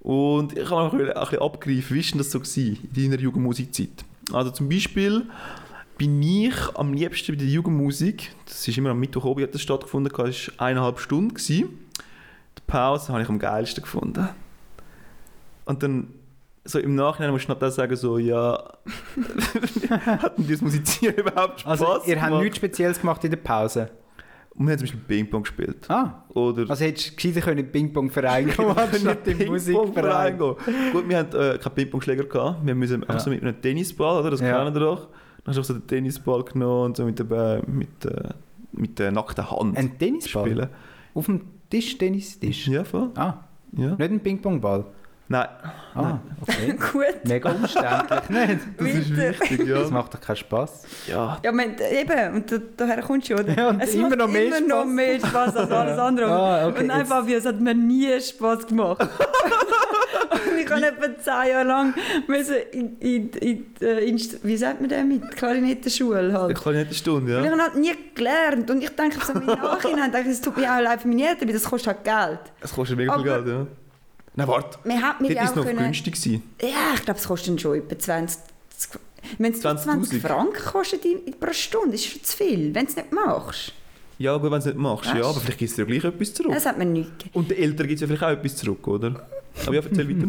Und ich habe mich ein bisschen abgreifen, wie war das so gewesen in deiner Jugendmusikzeit? Also zum Beispiel bin ich am liebsten bei der Jugendmusik, das ist immer am Mittwoch oben hat das stattgefunden, das war eineinhalb Stunden. Gewesen. Die Pause habe ich am geilsten gefunden. Und dann so im Nachhinein musst du noch das sagen, so, ja, <laughs> hat mir das Musizieren überhaupt Spaß Also, ihr habt gemacht? nichts Spezielles gemacht in der Pause? Und wir haben zum Beispiel Ping-Pong gespielt. Ah, Oder also hättest du gescheiter können Ping-Pong-Verein gehen <laughs> anstatt im Musikverein. gehen. Gut, wir hatten äh, keinen Ping-Pong-Schläger. gehabt. Wir müssen einfach Ja. so mit einem Tennisball, oder? das Ja. kennen wir doch. Dann hast du auch so den Tennisball genommen und so mit der, äh, mit, äh, mit der nackten Hand Ein Tennisball? spielen. Auf dem Tisch, Tennistisch? Ja, voll. Ah, Ja. nicht ein Ping-Pong-Ball? Nein, Ah, okay. <laughs> Gut. Mega umständlich, <laughs> nicht? das ist wichtig, ja. Das macht doch keinen Spass. ja. Ja, man, eben, und da, daher kommst du, oder? Ja, und es immer macht noch mehr immer noch Spaß. mehr Spaß als alles andere. <laughs> Ah, okay, und nein, jetzt- Fabio, es hat mir nie Spaß gemacht. und ich habe etwa zehn Jahre lang müssen in, in, in, äh, Inst- wie sagt man das mit Klarinettenschule Eine halt. Klarinette-Stunde, Und ich ja. habe halt nie gelernt und ich denke so im Nachhinein, denke, ich, es tut mir auch leid für meine Eltern, weil das kostet halt Geld. Es kostet mega viel Geld, ja. Nein, warte. Man hat mir ja auch noch können, günstig. Gewesen. Ja, ich glaube, es kostet schon etwa 20. Wenn es 20'000. 20 Franken kostet pro Stunde, ist schon zu viel, wenn du es nicht machst. Ja, gut, wenn du es nicht machst, ja, Weißt? aber vielleicht gibt es dir ja gleich etwas zurück. Das hat mir nicht. Und den Eltern gibt es ja vielleicht auch etwas zurück, oder? Aber ja, erzähl weiter.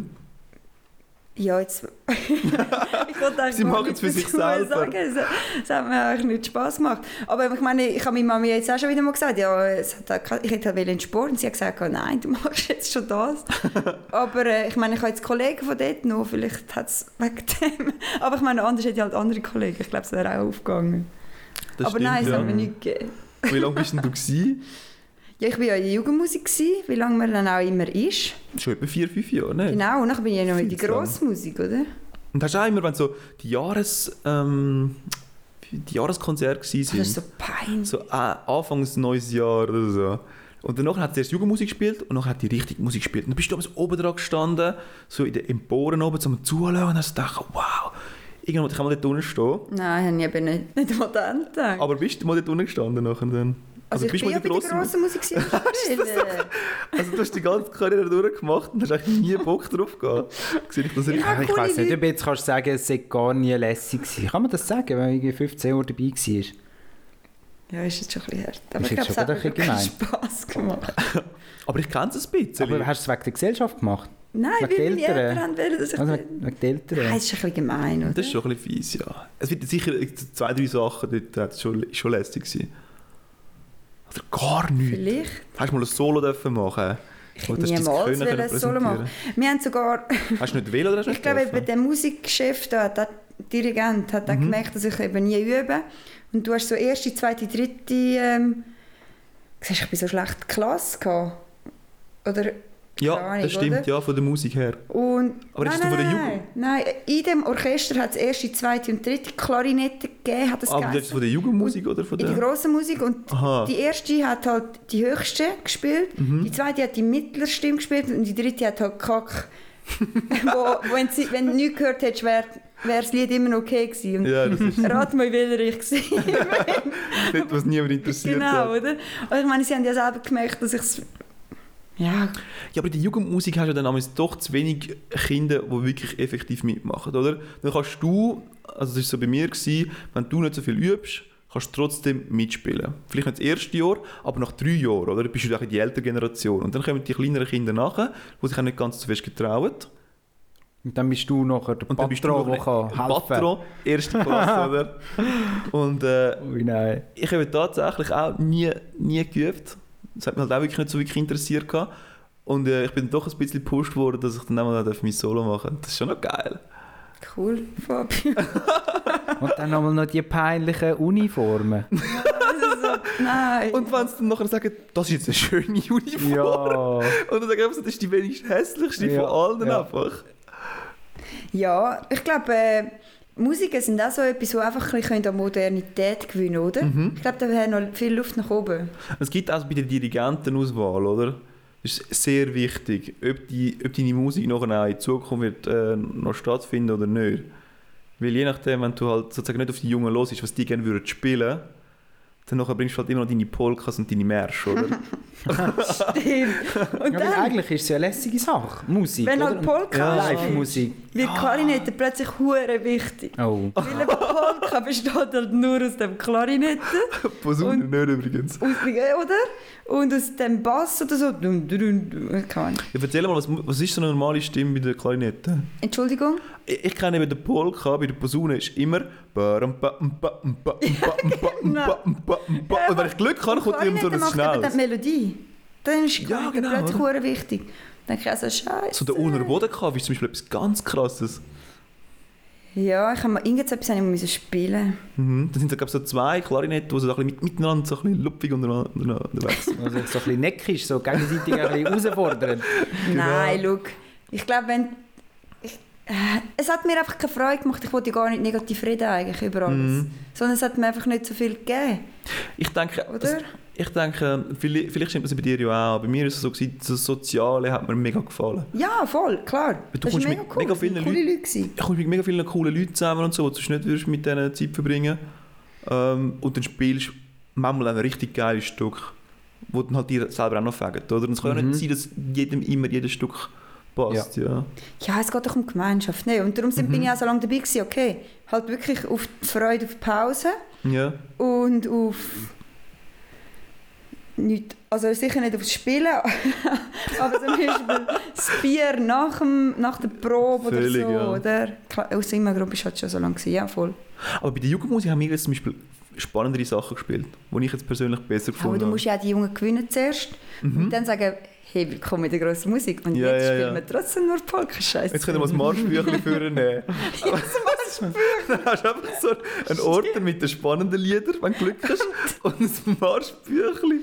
Ja, jetzt... <laughs> ich wollte Sie machen es für sich selber. Sagen. Es, hat mir eigentlich nicht Spass gemacht. Aber ich meine, ich habe meiner Mami jetzt auch schon wieder mal gesagt, ja, es hat ich hätte halt in den Sport und sie hat gesagt, oh nein, du <laughs> machst jetzt schon das. <laughs> Aber äh, ich meine, ich habe jetzt Kollegen von dort noch, vielleicht hat es wegen dem. Aber ich meine, anders hätte ich halt andere Kollegen. Ich glaube, es wäre auch aufgegangen. Das Aber stimmt, nein, es ja. hat mir nicht gegeben. Wie lange bist denn du gewesen? Ja, ich war ja in der Jugendmusik, gewesen, wie lange man dann auch immer ist. Schon etwa vier, fünf Jahre, ne? Genau, und dann bin ich ja noch in der. Grossmusik, oder? Und hast du auch immer, wenn so die Jahres... Ähm, die Jahreskonzerte gewesen Das ist so peinlich. so äh, Anfangs neues Jahr oder so. Und danach hat sie erst Jugendmusik gespielt und dann hat die richtig Musik gespielt. Und dann bist du so oben dran gestanden, so in den Emporen oben, zum Zuschauen und hast gedacht, wow, irgendwann wollte ich mal dort unten stehen. Nein, habe ich eben nicht, nicht mal dann gedacht. Aber bist du mal dort unten gestanden nachher dann? Also, ich bist bin mal ja bei der grossen Musik. <laughs> <laughs> Also du hast die ganze Karriere durchgemacht und hast eigentlich nie Bock drauf gehabt. Ich das? Ja, ich weiß nicht, ob du jetzt kannst sagen, es sei gar nie lässig gewesen. Kann man das sagen, wenn man irgendwie 15 Uhr dabei war? Ja, ist jetzt schon ein bisschen hart. Aber Ist ich glaube, es schon hat ein bisschen <laughs> Spass gemacht. Aber ich kenne es ein bisschen. Aber hast du es wegen der Gesellschaft gemacht? Nein, Wegen weil meine Eltern? Wollen, dass ich... Also Nein, wegen wegen der Eltern? das ist ein bisschen gemein, oder? das ist schon ein bisschen fies, ja. Es wird sicher zwei, drei Sachen dort hat es schon, schon lästig gewesen. Oder gar nichts. Vielleicht. Hast du mal ein Solo dürfen machen? Ich hätte niemals ein Solo machen. Wir haben sogar... Hast du nicht wählen oder hast du Ich glaube, eben der Musikchef da, der Dirigent, hat Mhm. gemerkt, dass ich eben nie übe. Und du hast so erste, zweite, dritte... Ähm, siehst, ich bin so schlecht Klasse gehabt. Oder... Ja, Ahnung, das stimmt, oder? ja, von der Musik her. Und, Aber nein, ist das von der nein, nein, in dem Orchester hat es erste, zweite und dritte Klarinette gegeben, hat es Aber das ist von der Jugendmusik oder von in der der... grossen Musik und Aha. die erste hat halt die höchste gespielt, Mhm. die zweite hat die mittlere Stimme gespielt und die dritte hat halt Kack. <laughs> wo, wenn, sie, wenn du nichts gehört hättest, wäre wär das Lied immer noch okay gewesen. Und Ja, das ist Rat mal, welcher ich war. <laughs> nicht, was niemand interessiert genau, hat. oder? Und ich meine, sie haben ja selber gemerkt, dass ich es... Ja, Ja, aber in der Jugendmusik hast du dann damals doch zu wenig Kinder, die wirklich effektiv mitmachen, oder? Dann kannst du, also das war so bei mir, gewesen, wenn du nicht so viel übst, kannst du trotzdem mitspielen. Vielleicht nicht das erste Jahr, aber nach drei Jahren, oder? Bist du auch in die ältere Generation. Und dann kommen die kleineren Kinder nachher, die sich auch nicht ganz so fest getrauen. Und dann bist du nachher der Und dann bist du Patron, noch der kann helfen Patron, erste Klasse, oder? <laughs> Und äh, Ui, nein. ich habe tatsächlich auch nie, nie geübt. Das hat mich halt auch wirklich nicht so wirklich interessiert. gehabt. Und äh, ich bin doch ein bisschen gepusht worden, dass ich dann auch mal mein Solo machen darf. Das ist schon noch geil. cool, Fabio. <laughs> Und dann nochmal noch die peinlichen Uniformen. <laughs> Nein. Und wenn sie dann nachher sagen, das ist jetzt eine schöne Uniform. ja. Und dann sagen sie, das ist die wenigst hässlichste Ja, von allen ja. einfach. Ja, ich glaube, äh, Musiken sind auch so etwas, wo einfach ein bisschen an Modernität gewinnen oder? Mhm. Ich glaube, da wäre noch viel Luft nach oben. Es gibt auch bei der Dirigentenauswahl, oder? Das ist sehr wichtig, ob, die, ob deine Musik nachher auch in Zukunft wird, äh, noch stattfinden oder nicht. Weil je nachdem, wenn du halt sozusagen nicht auf die Jungen los ist, was die gerne würden spielen, dann nachher bringst du halt immer noch deine Polkas und deine Märsche, oder? <laughs> Stimmt. Und Ja, dann eigentlich ist es ja eine lässige Sache. Musik, Wenn halt Polka ja. Live-Musik. wird Klarinette plötzlich hure wichtig. Oh. Weil eine Polka besteht halt nur aus dem Klarinette, <laughs> Posaune Und- nicht übrigens. aus, oder? Und aus dem Bass oder so. Dum, keine Ahnung. Ja, erzähl mal, was, was ist so eine normale Stimme bei der Klarinette? Entschuldigung? Ich, ich kenne eben den Polka, bei der Posaune ist immer Und wenn ich Glück habe, kommt immer so Klarinette ein schnelles. die Melodie. Dann ist Ja, Klarinette genau, plötzlich oder? hure wichtig. Dann denke ich also, scheiße. So der untere Bodenkampf ist zum Beispiel etwas ganz Krasses. Ja, ich habe mal irgendetwas ich mal müssen spielen. Mhm. Da sind so, so zwei Klarinetten, die so ein bisschen mit, miteinander so ein bisschen lupfig untereinander unterwegs sind. Also so ein bisschen neckisch, so gegenseitig ein bisschen <laughs> herausfordern. Nein, schau. Ich glaube, wenn... Es hat mir einfach keine Freude gemacht. Ich wollte gar nicht negativ reden eigentlich über alles. Mhm. Sondern es hat mir einfach nicht so viel gegeben. Ich denke, Oder? ich denke vielleicht, vielleicht stimmt das bei dir ja auch. Bei mir ist es so, gewesen, das Soziale hat mir mega gefallen. Ja, voll, klar. Du das kommst mega mit cool. mega das vielen Leuten- Leute. Ich komme mit mega vielen coolen Leuten zusammen und so, die du nicht würdest mit denen Zeit verbringen ähm, Und dann spielst du manchmal ein richtig geiles Stück, wo dann halt dir selber auch noch fängt, oder? Und es kann ja Mhm. nicht sein, dass jedem immer jedes Stück passt, ja. Ja, es geht doch um Gemeinschaft. Nee. Und darum sind, bin ich auch so lange dabei gewesen. Okay, halt wirklich auf die Freude auf Pause Ja. und auf nicht, also sicher nicht aufs Spielen, <laughs> aber zum Beispiel das Bier nach, dem, nach der Probe Völlig, oder so, ja. oder? Klar, Aus der Gruppe ist halt schon so lange gewesen, ja voll. Aber bei der Jugendmusik haben wir jetzt zum Beispiel spannendere Sachen gespielt, die ich jetzt persönlich besser Aber gefunden du habe. musst ja die Jungen gewinnen zuerst und dann sagen, hey, willkommen in der grossen Musik. Und. Ja, jetzt ja, spielen ja. wir trotzdem nur Polka-Scheiße. Jetzt können wir das Marschbüchlein führen. <laughs> Dann hast du einfach so einen Ordner mit den spannenden Liedern, wenn du Glück hast, und ein Marschbüchlein.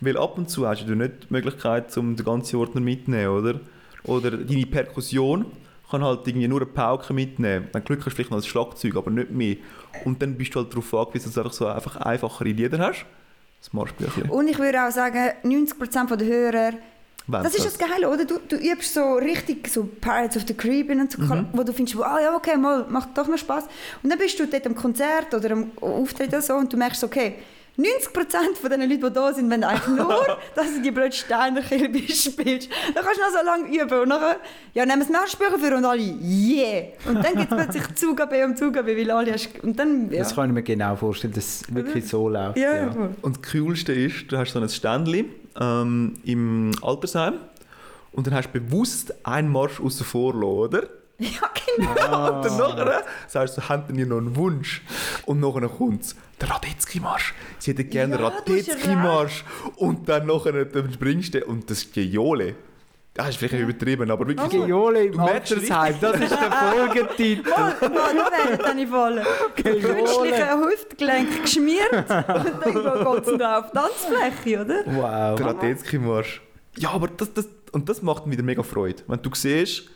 Weil ab und zu hast du nicht die Möglichkeit, um den ganzen Ordner mitzunehmen, oder? Oder deine Perkussion kann halt irgendwie nur eine Pauke mitnehmen. Wenn du Glück hast, vielleicht noch ein Schlagzeug, aber nicht mehr. Und dann bist du halt darauf angewiesen, dass du einfach so einfach einfachere Lieder hast. Das Marschbüchlein. Und ich würde auch sagen, 90% der Hörer Das ist das Geile, oder? Du, du übst so richtig so Pirates of the Caribbean und so, wo du findest, ah ja, okay, mal, macht doch noch Spaß. Und dann bist du dort am Konzert oder am Auftritt oder so und du merkst, okay, 90% von den Leuten, die da sind, wenn eigentlich nur, <laughs> dass du die blöde Steinerkirche spielst. Dann kannst du noch so lange üben und nachher, ja, nehmen wir das Marschbücher für und alle, yeah! Und dann gibt es plötzlich <laughs> Zugabe und Zugabe, weil alle hast, und dann, ja. Das kann ich mir genau vorstellen, dass es wirklich so läuft. ja, ja. Und das Coolste ist, du hast so ein Ständchen ähm, im Altersheim und dann hast du bewusst einen Marsch außen vor oder? <laughs> ja, genau. Und dann nachher sagst du, habt ihr noch einen Wunsch? Und nachher kommt es, der Radetzky-Marsch. Sie hätten gerne Ja, Radetzky-Marsch. Und dann nachher dann springst du und das Giole. Das ist vielleicht übertrieben, aber wirklich... Giole im Du merkst Altersheim, das ist der <laughs> Folgetitel. Mal, mal, da werden dann voll. Künstliche Hüftgelenk geschmiert <laughs> und dann geht es auf die Tanzfläche, oder? Wow. Der Radetzky-Marsch. Ja, aber das, das, und das macht mir wieder mega Freude. Wenn du siehst,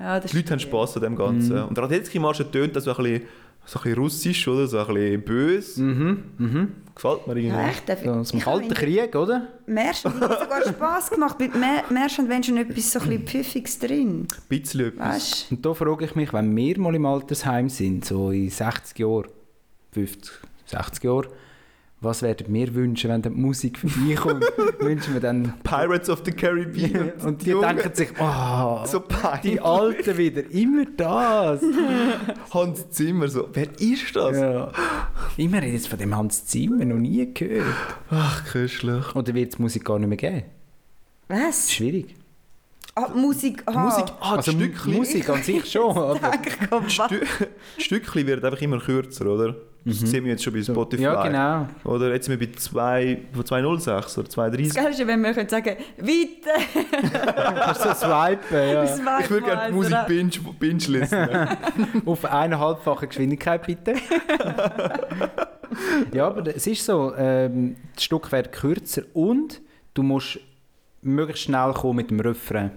Ja, das die Leute haben Spass an dem Ganzen. Und der Radetzky-Marsch tönt das so ein bisschen, so ein bisschen russisch, oder? So ein bisschen böse. Mhm, mhm. Gefällt mir irgendwie. Ja, echt, darf So, aus dem Kalten Krieg, oder? Märchen hat sogar <laughs> Spass gemacht. Bei Mä- Märchen wenn schon etwas so ein bisschen Pfiffiges drin. Ein bisschen etwas. Weißt Und da frage ich mich, wenn wir mal im Altersheim sind, so in 60 Jahren, 50, 60 Jahren, was werden wir wünschen, wenn dann die Musik vorbeikommt? <laughs> wünschen wir dann... Pirates of the Caribbean. <laughs> Und die Jungen, denken sich, oh, so peinlich. die Alten wieder, immer das. <laughs> Hans Zimmer, so, wer ist das? Ja. Immer reden jetzt von dem Hans Zimmer, noch nie gehört. Ach, köstlich. Oder wird es Musik gar nicht mehr geben? Was? Schwierig. Ah, Musik. Aha. Musik, ah, Also die Stückchen. Musik an sich schon, aber... Danke, komm? Stü die Stückchen werden einfach immer kürzer, oder? Das sehen wir jetzt schon bei Spotify. Ja, genau. Oder jetzt sind wir bei 2, von 206 oder Das 230. Geile ist, ja, wenn wir können sagen weiter. <laughs> Kannst du so swipen, ja. Ich würde gerne die Musik binge, binge listen. <laughs> Auf eineinhalbfache Geschwindigkeit bitte. <laughs> ja, aber es ist so, ähm, das Stück wird kürzer und du musst möglichst schnell kommen mit dem Refrain,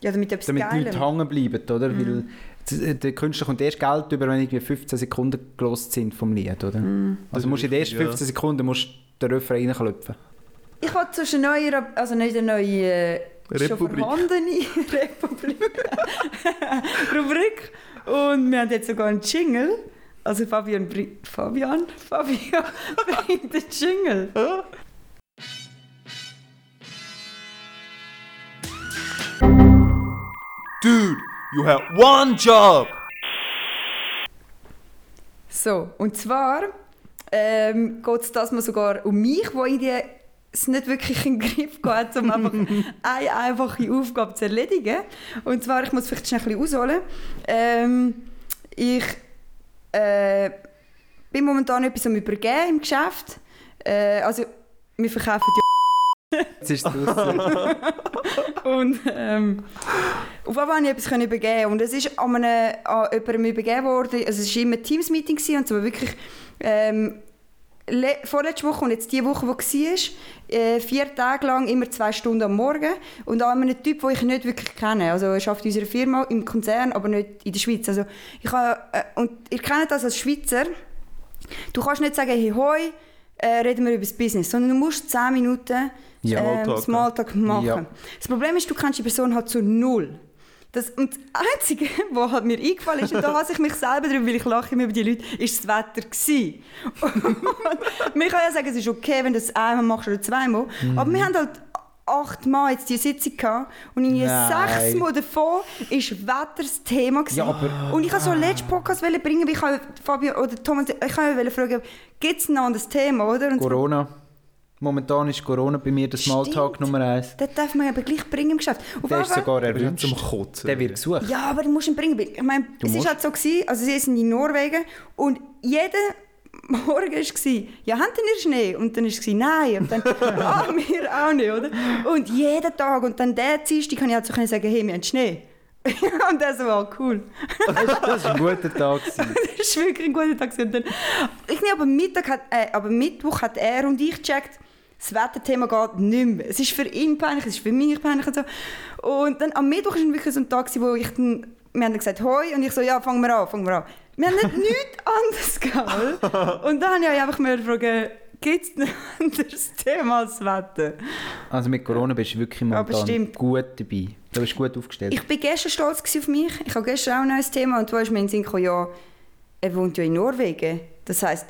Ja, damit etwas damit die Leute hängen bleiben, oder? Weil z- der Künstler kommt erst Geld über, wenn irgendwie 15 Sekunden gelost sind vom Lied, oder? Also musst du in den ersten Ja. 15 Sekunden musst den Refrain reinklopfen. Ich habe zwischen neue, also nicht eine neue, äh, schon Republik. vorhandene <laughs> Republik, <laughs> Rubrik. Und wir haben jetzt sogar einen Jingle. Also Fabian, bring- Fabian, <laughs> Fabian bringt den Jingle. Dude, you have one job! So, und zwar ähm, geht es das mal sogar um mich, wo ich die es nicht wirklich in den Griff geht, um einfach <laughs> eine einfache Aufgabe zu erledigen. Und zwar, ich muss vielleicht schnell ein bisschen ausholen. Ähm, ich äh, bin momentan etwas am Übergeben im Geschäft. Äh, also, wir verkaufen die Jetzt ist es. <laughs> Und ähm, auf einmal konnte ich etwas übergeben und es ist an, einem, an jemandem übergeben worden, also es war immer ein Teams-Meeting und zwar wirklich ähm, le- vorletzte Woche und jetzt die Woche, die war, äh, vier Tage lang immer zwei Stunden am Morgen und an einem Typ, den ich nicht wirklich kenne. Also er arbeitet in unserer Firma, im Konzern, aber nicht in der Schweiz. Also ich habe, äh, und ihr kennt das als Schweizer, du kannst nicht sagen, hey, hoi, äh, reden wir über das Business, sondern du musst 10 Minuten ähm, Smalltalk, Smalltalk machen. Ja. Das Problem ist, du kennst die Person halt zu null. Das, und das Einzige, <laughs> was halt mir eingefallen ist, und da hasse ich mich selber darüber, weil ich lache immer über die Leute, ist das Wetter gewesen. <laughs> Man kann ja sagen, es ist okay, wenn du es einmal machst oder zweimal, aber wir haben halt achtmal jetzt die Sitzung gehabt und in sechs Mal davon ist Wetter das Thema gewesen. Ja, Und ich wollte so letzten Podcast bringen, weil ich Fabio oder Thomas, ich wollte fragen, gibt es ein anderes Thema, oder? Und Corona. Momentan ist Corona bei mir der Smalltalk Stimmt. Nummer eins. Das darf man aber gleich bringen im Geschäft. Auf Der ist sogar erwünscht. zum Kotzen. Der wird gesucht. Ja, aber du musst ihn bringen. Ich meine, Du es ist halt so gewesen, also sie sind in Norwegen und jeden Morgen war es, ja, habt ihr Schnee? Und dann war es, nein. Und dann, <laughs> ah, wir auch nicht, oder? Und jeden Tag. Und dann der Dienstag kann ich halt so können sagen, hey, wir haben Schnee. <laughs> und das war cool. Das war ein guter Tag. <laughs> das war wirklich ein guter Tag. Und dann, ich nicht, aber, Mittag hat, äh, aber Mittwoch hat er und ich gecheckt, das Wetterthema geht nicht mehr. Es ist für ihn peinlich, es ist für mich peinlich und so. Und dann am Mittwoch war wirklich so ein Tag, wo ich dann, wir haben dann gesagt, hoi, und ich so, ja, fangen wir an, fangen wir an. Wir haben nicht <laughs> nichts anderes gehabt. <laughs> Und dann habe ich einfach mal gefragt, gibt es ein anderes Thema als das Wetter? Also mit Corona bist du wirklich momentan gut dabei. Du bist gut aufgestellt. Ich war gestern stolz auf mich. Ich habe gestern auch ein neues Thema und du hast mir in den Sinn gekommen, ja, er wohnt ja in Norwegen. Das heisst,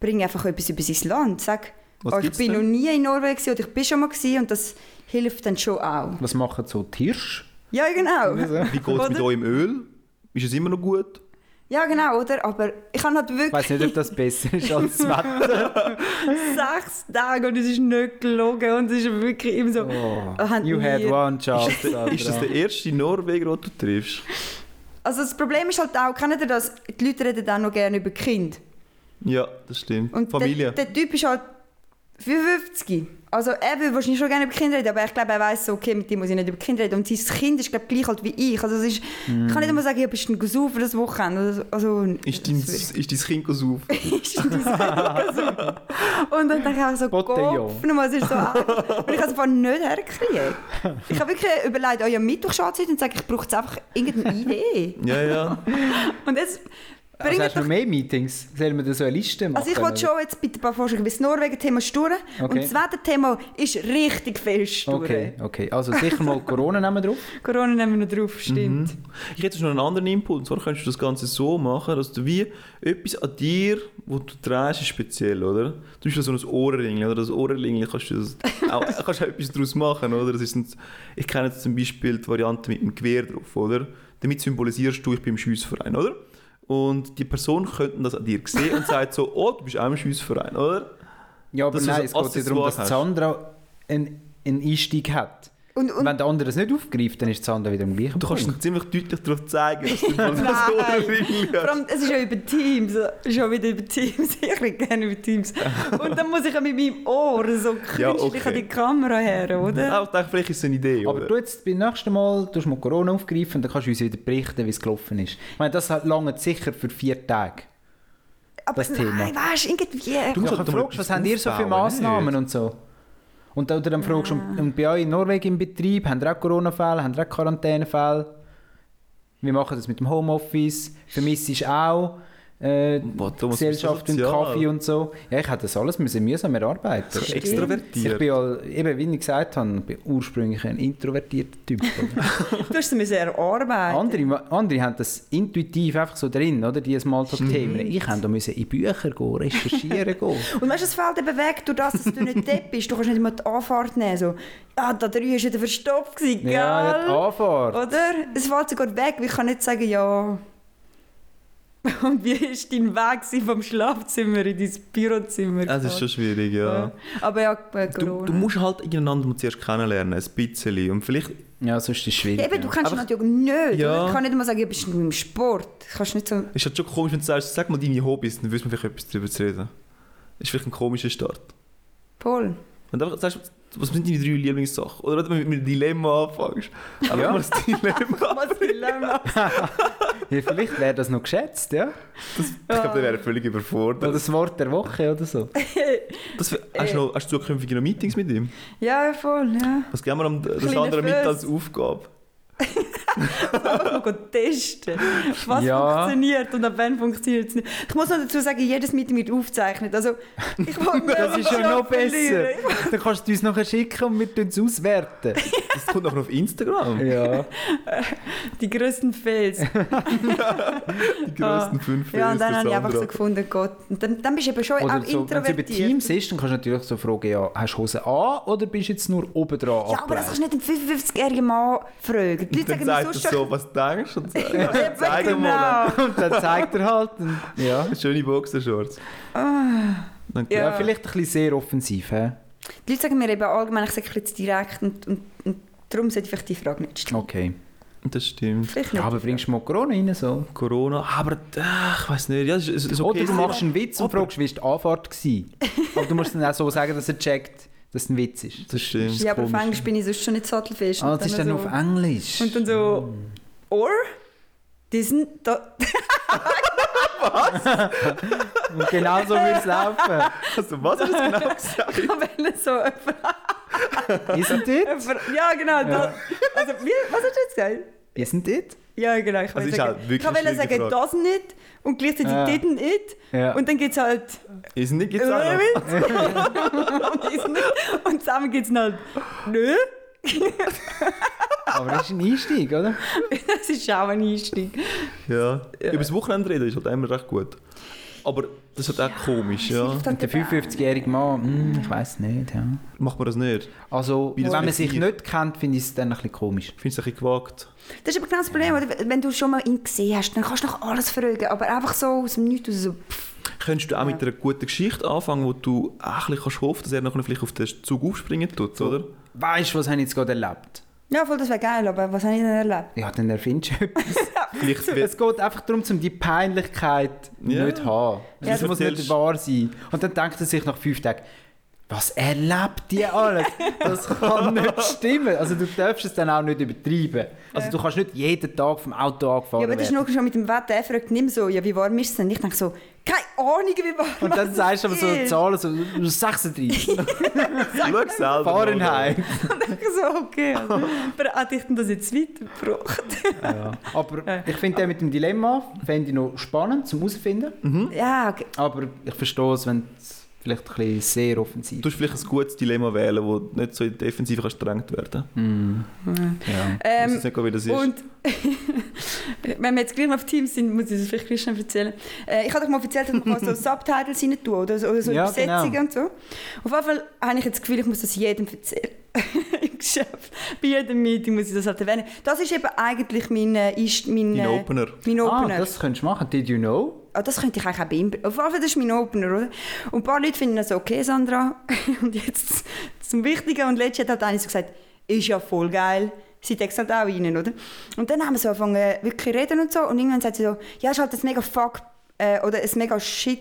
bring einfach etwas über sein Land. Sag, Was oh, ich bin denn? noch nie in Norwegen gewesen, oder ich bin schon mal gewesen, und das hilft dann schon auch. Was machen so die Hirsche? Ja, genau. <laughs> Wie geht es mit eurem Öl? Ist es immer noch gut? Ja, genau, oder? Aber ich habe halt Ich wirklich weiß nicht, ob das besser ist als das Wetter. <laughs> sechs Tage und es ist nicht gelogen und es ist wirklich immer so... Oh, haben you had one chance. Ist das der erste Norweger, den du triffst? Also das Problem ist halt auch, kennt ihr das? Die Leute reden auch noch gerne über Kind. Ja, das stimmt. Und Familie. Der, der Typ ist halt 55. Also er will wahrscheinlich schon gerne über Kinder reden, aber ich glaube, er weiß so, okay, mit dem muss ich nicht über Kinder reden. Und sein Kind ist glaube ich, gleich alt wie ich. Also es ist, ich kann nicht einmal sagen, ja, bist du ein gesaufen das Wochenende? Also, also, ist, dein, ist dein Kind gesaufen? <laughs> ist dein Kind gesaufen? Und dann denke ich auch so. Kopf, nochmal, es ist so. Und ich kann es einfach nicht herkriegen. Ich habe wirklich überlegt, oh ja, Mittwoch schaut und sage, ich brauche jetzt einfach irgendeine Idee. Ja, ja. Und jetzt Also bringt hast du mehr Meetings? Sollen wir da so eine Liste machen? Also ich wollte schon jetzt bitte ein paar Vorschläge, weil das Norwegen-Thema ist durch und Okay. das Wetter-Thema ist richtig fest durch. Okay, okay. Also sicher mal Corona nehmen wir drauf. <laughs> Corona nehmen wir noch drauf, stimmt. Ich hätte noch einen anderen Input. Und zwar könntest du das Ganze so machen, dass du wie etwas an dir, wo du trägst, ist speziell, oder? Zum Beispiel so ein Ohrring, oder? Das Ohrring kannst du das <laughs> auch, kannst du auch etwas daraus machen, oder? Das ist ein, ich kenne jetzt zum Beispiel die Variante mit dem Gewehr drauf, oder? Damit symbolisierst du, ich bin im Schiessverein, oder? Und die Person könnte das an dir sehen und sagt so, oh, du bist auch im Schiessverein, oder? Ja, aber Dass du nein, so es geht ja darum, dass. Sandra einen, einen Einstieg hat. Und, und Wenn der andere es nicht aufgreift, dann ist Sandra wieder am gleichen Du kannst Punkt. dann ziemlich deutlich darauf zeigen, dass du <laughs> das. Ohrring vor allem, es ist ja über Teams, schon wieder über Teams, <laughs> ich rede gerne über Teams. Und dann muss ich ja mit meinem Ohr so künstlich Ja, an okay. die Kamera her, oder? Auch dachte, vielleicht ist es eine Idee, Aber oder? du jetzt beim nächsten Mal tust mal Corona aufgreifen und dann kannst du uns wieder berichten, wie es gelaufen ist. Ich meine, das lange sicher für vier Tage. Aber das Thema. nein, weißt du, irgendwie... Du Ja, musst dann halt fragst, was habt ihr so für Massnahmen nicht? und so? Und, oder dann fragst du, und, und bei euch in Norwegen im Betrieb, haben ihr auch Corona-Fälle, haben ihr auch Quarantänefälle? Wir machen das mit dem Homeoffice, vermisst ist auch äh, Boah, Gesellschaft und. Kaffee und so. Ja, ich hätte das alles müssen mühsam erarbeiten. So Stimmt. extrovertiert. Ich bin ja, eben, wie ich gesagt habe, bin ursprünglich ein introvertierter Typ. Du hast es müssen erarbeiten. andere, andere haben das intuitiv einfach so drin, oder? Die Smalltalk-Themen. Mhm. Ich musste da müssen in Bücher gehen, recherchieren gehen. <laughs> Und weißt du, es fällt eben weg, durch das, dass du nicht depp bist. Du kannst nicht immer die Anfahrt nehmen. So, ja, da drüben war wieder verstopft, gell? Ja, ja, die Anfahrt. Oder? Es fällt sogar weg, ich kann nicht sagen, ja... <laughs> Und wie war dein Weg vom Schlafzimmer in dein Bürozimmer? Das ist schon schwierig, ja. Ja. Aber ja, bei Du, Corona. du musst halt einander mal zuerst kennenlernen, ein bisschen. Und vielleicht, Ja, sonst ist es schwierig. Ja, eben, du Einfach- natürlich nicht. Ja. Ich kann nicht mal sagen, du bist nur im Sport. Du kannst nicht so... ist halt schon komisch, wenn du sagst, sag mal deine Hobbys, dann wüsste man vielleicht etwas darüber zu reden. Das ist vielleicht ein komischer Start. Paul. Wenn du einfach sagst, was sind deine drei Lieblingssachen? Oder wenn du mit einem Dilemma anfängst. Einfach Ja. mal das <laughs> Dilemma. Was Dilemma. Ja, vielleicht wäre das noch geschätzt, ja? Ich glaube, der wäre völlig Oder überfordert. das Wort der Woche oder so. Das, hast, du noch, hast du zukünftige noch Meetings mit ihm? ja, voll, ja. Was geben wir am, das Kleiner andere mit als Aufgabe? <laughs> Einfach mal testen, was Ja. funktioniert und ab wann funktioniert es nicht. Ich muss noch dazu sagen, jedes Meeting wird aufgezeichnet. Also, ich Das ist ja schon noch besser. Dann kannst du uns nachher schicken und wir tun es auswerten. Das kommt noch auf Instagram. <laughs> Ja. Die grössten Fails. Die grössten fünf Ja, und Fails dann habe ich einfach so gefunden, Gott. Und dann, dann bist du eben schon Oder auch so, wenn es über introvertiert. Teams ist, dann kannst du natürlich so fragen, ja, hast du Hose an oder bist du jetzt nur oben dran ja, aber das kannst du nicht einen 55-jährigen Mann fragen. Die Leute Dann sagt er sonst so, was denkst du? Und <laughs> sagt, ja, zeig dir mal. genau. Und dann zeigt er halt. Ja. Schöne Boxershorts. Ah. Dann Ja. ja, vielleicht ein bisschen sehr offensiv. He? Die Leute sagen mir eben allgemein, ich sage ein bisschen zu direkt und, und, und darum sollte ich vielleicht die Frage nicht stellen. Okay. Das stimmt. Ja, aber bringst du mal Corona rein so? Corona, aber äh, ich weiß nicht. Ja, ist, ist okay. Oder du machst einen Witz und Aber- fragst, wie war die Anfahrt gewesen? <laughs> aber du musst dann auch so sagen, dass er checkt, dass es ein Witz ist. Das stimmt. ja, aber auf. Englisch bin ich sonst schon nicht sattelfest. Ah, das ist dann so, auf Englisch. Und dann so, or? Diesen, da, <laughs> Und genau so würde es laufen. Also, was hast du genau gesagt? <laughs> ich wollte so Isn't it? Ja, genau. Das, also, wie, was hast du jetzt gesagt? Isn't it? Ja, genau. Ich, Also wollte sagen, halt ich wollte sagen, das nicht und gleichzeitig Ah. didn't it. Ja. Und dann gibt es halt Ist nicht jetzt auch noch. und <laughs> nicht. Und zusammen gibt es halt nö. Aber das ist ein Einstieg, oder? <laughs> Das ist auch ein Einstieg. Ja. Über das Wochenende reden ist halt immer recht gut. Aber das ist halt auch komisch, ja. Und der 55-jährige Mann, hm, ich weiß nicht. Ja. Macht man das nicht? Also, Wie wenn man sich effektiv? nicht kennt, finde ich es dann ein bisschen komisch. Ich finde es ein bisschen gewagt. Das ist aber genau das Problem, oder? wenn du schon mal ihn gesehen hast, dann kannst du noch alles fragen, aber einfach so aus dem Nichts raus so, pff. Könntest du auch mit einer guten Geschichte anfangen, wo du auch ein bisschen kannst hoffen dass er nachher vielleicht auf den Zug aufspringen tut, oder? Weißt du, was habe ich jetzt gerade erlebt? Ja, voll, das wäre geil, aber was habe ich denn erlebt? Ja, dann erfindest du etwas. <laughs> Vielleicht <laughs> es geht einfach darum, um die Peinlichkeit Ja. nicht zu haben. Ja, Das du muss nicht wahr sein. Und dann denkt er sich nach fünf Tagen, was erlebt die alles? Das <laughs> kann nicht stimmen. Also du darfst es dann auch nicht übertreiben. Also du kannst nicht jeden Tag vom Auto angefahren Ja, aber das ist noch schon mit dem Wetter. Er fragt nicht mehr so, ja, wie warm ist es denn? Ich denke so, keine Ahnung, wie warm Und dann sagst du aber so ist. Zahlen, so 36 <laughs> schau selber. Fahrenheit. Und ich so, okay. Also, aber hat ich denn das jetzt weitergebracht? Ja. Aber ich finde den mit dem Dilemma fände ich noch spannend zum herausfinden. ja, okay. Aber ich verstehe es, wenn es vielleicht ein bisschen sehr offensiv Du musst vielleicht ein gutes Dilemma wählen, wo nicht so in die Defensive kannst gedrängt werden ja. Ich weiß Ähm, jetzt nicht, wie das ist. und <laughs> wenn wir jetzt gleich noch auf Teams sind, muss ich das vielleicht Christian erzählen. Äh, ich habe doch mal erzählt, dass man kann so <laughs> Subtitles rein tun oder so, oder so Ja, Übersetzungen genau. und so. Auf jeden Fall habe ich jetzt das Gefühl, ich muss das jedem erzählen. <laughs> Im Geschäft. Bei jedem Meeting muss ich das halt erwähnen. Das ist eben eigentlich mein, äh, ist mein, Dein äh, Opener. mein Ah, Opener. das könntest du machen. Did you know? Ah, das könnte ich eigentlich auch bei ihm. Auf jeden Fall, das ist mein Opener, oder? Und ein paar Leute finden das okay, Sandra. <laughs> Und jetzt zum Wichtigen. Und letztes hat halt einer so gesagt, ist ja voll geil. Sie textet halt auch rein, oder? Und dann haben wir so angefangen, wirklich reden und so. Und irgendwann sagt sie so, ja, ist halt ein mega Fuck, äh, oder ein mega Shit,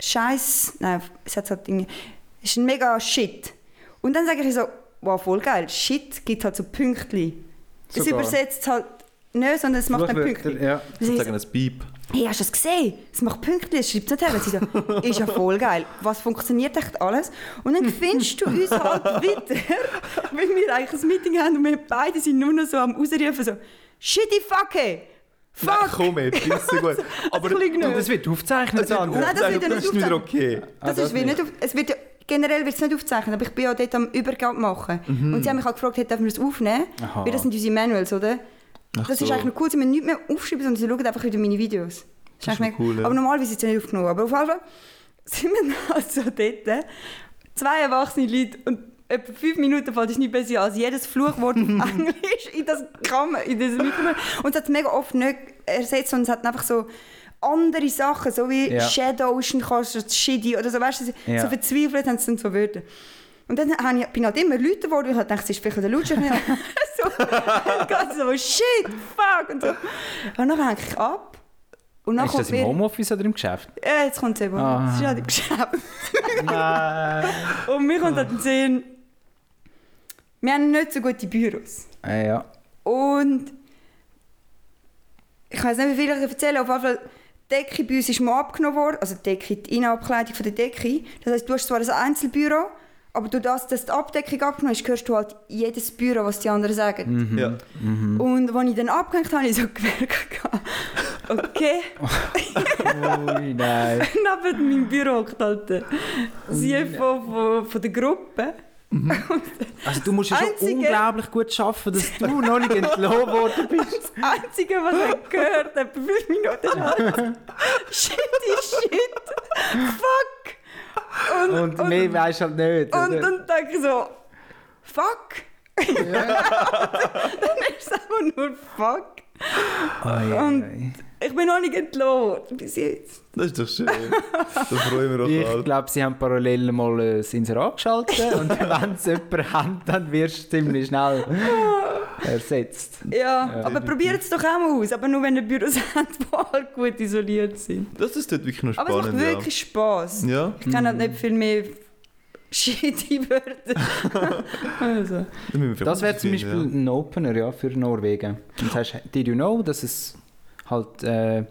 Scheiß. Nein, es hat halt irgendwie, ist ein mega Shit. Und dann sage ich so, wow, voll geil. Shit gibt halt so Pünktchen. Es übersetzt halt nicht, sondern es macht Fluchwörter, Pünktchen. Ja. Sozusagen ein Beep. Hey, hast du das gesehen? Es macht Pünktchen, es schreibt es nicht her. Sie so, <laughs> ist ja voll geil. Was funktioniert echt alles? Und dann findest du uns halt <laughs> wieder, weil wir eigentlich ein Meeting haben und wir beide sind nur noch so am Ausrufen, so, shitty fucke, Nein, fuck. komm ey, das ist <laughs> so gut. Aber Das Und das wird aufgezeichnet, Sandra. Nein, das wird ja das nicht ist wieder aufgezeichnet. okay. Das, Ah, das ist wie nicht. nicht auf, es wird generell wird es nicht aufgezeichnet, aber ich bin ja dort am Übergabe machen. Und sie haben mich halt gefragt, hey, dürfen wir das aufnehmen? Aha. Weil das sind unsere Manuals, oder? Ach das ist so. eigentlich noch cool, sie müssen nicht mehr aufschreiben, sondern sie schauen einfach wieder meine Videos. Das ist eigentlich noch cool, ja. Aber normalerweise ist es ja nicht aufgenommen. Aber auf jeden Fall sind wir <laughs> also dort, zwei erwachsene Leute und etwa fünf Minuten fällt es nicht besser als jedes Fluchwort auf <laughs> Englisch in das Kammer, in diesem Mikrofon. Und es hat mega oft nicht ersetzt, sondern es hat einfach so andere Sachen, so wie Ja. Shadow Ocean Shitty oder so, weißt du, Ja. so verzweifelt haben sie dann so Wörter. Und dann habe ich, bin ich halt immer lauter geworden, weil ich halt dachte, es ist vielleicht der Lautstärke. <laughs> so, ganz so, shit, fuck und so. Und dann hänge ich ab. Und dann Ist das im Homeoffice oder im Geschäft? ja, jetzt kommt es eben, Ah. das ist halt im Geschäft. <laughs> Nein. Und mir kommt halt in den Sinn, wir haben nicht so gute Büros. Äh, ja. Und ich weiß nicht, wie viel ich erzählen Auf jeden Fall, die Decke bei uns ist mal abgenommen worden. Also die Decke, die Innenabkleidung von der Decke. Das heisst, du hast zwar ein Einzelbüro, aber durch das, dass die Abdeckung abgenommen ist, hörst du halt jedes Büro, was die anderen sagen. Ja. Und als ich dann abgehängt habe, habe ich so <laughs> gemerkt, okay, <laughs> Ui, nein. <laughs> neben meinem Büro hockt halt der CFO von, von der Gruppe. Also du musst ja schon Einzige- unglaublich gut arbeiten, dass du noch nicht entlohnt worden bist. Das Einzige, was er gehört hat, für fünf Minuten lang. Shit is shit. Fuck. Und, Und und, mehr weisst du halt nicht. und oder? dann denke ich so, fuck. <laughs> dann ist es einfach nur fuck. Und-. Ich bin noch nicht entlohnt bis jetzt. Das ist doch schön. Da freuen wir uns Ich glaube, sie haben parallel mal äh, das Inserat geschaltet und <laughs> wenn sie jemanden haben, dann wirst du ziemlich schnell <laughs> ersetzt. Ja, Ja. aber probiert es doch auch mal aus. Aber nur wenn ihr Büros habt, die halt gut isoliert sind. Das ist dort wirklich noch Aber es spannend. macht wirklich Spass. ja. ja, Ich kenne halt nicht viel mehr shitty Wörter. <laughs> also. Das wäre zum Beispiel ein Opener ja, für Norwegen. Und das heißt, did you know, dass es halt äh,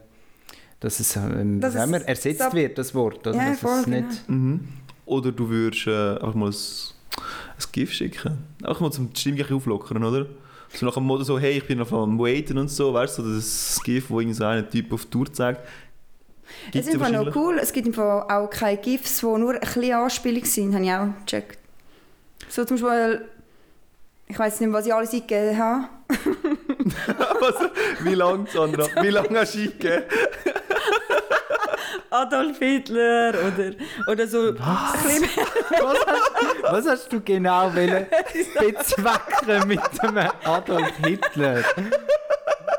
dass es, ähm, sagen wir, es ersetzt sub- wird, das Wort. Oder? Ja, dass voll, es nicht, Ja. Mhm. Oder du würdest äh, einfach mal ein, ein GIF schicken. Einfach mal zum Stimmung auflockern, oder? So nach dem Motto so, hey, ich bin auf am Waiten und so, weißt du, so das GIF, wo irgend so Typ auf die Tour zeigt. Es Gibt's ist ja einfach noch cool. Es gibt einfach auch keine GIFs, die nur ein bisschen Anspielung sind. Habe ich auch gecheckt. So zum Beispiel, ich weiß nicht was ich alles eingegeben habe. <laughs> Was? Wie lange, Sandra? Wie lange hast du eingegeben? <laughs> Adolf Hitler oder, oder so. Bisschen was, hast, was hast du genau wollen <laughs> bezwecken mit dem Adolf Hitler?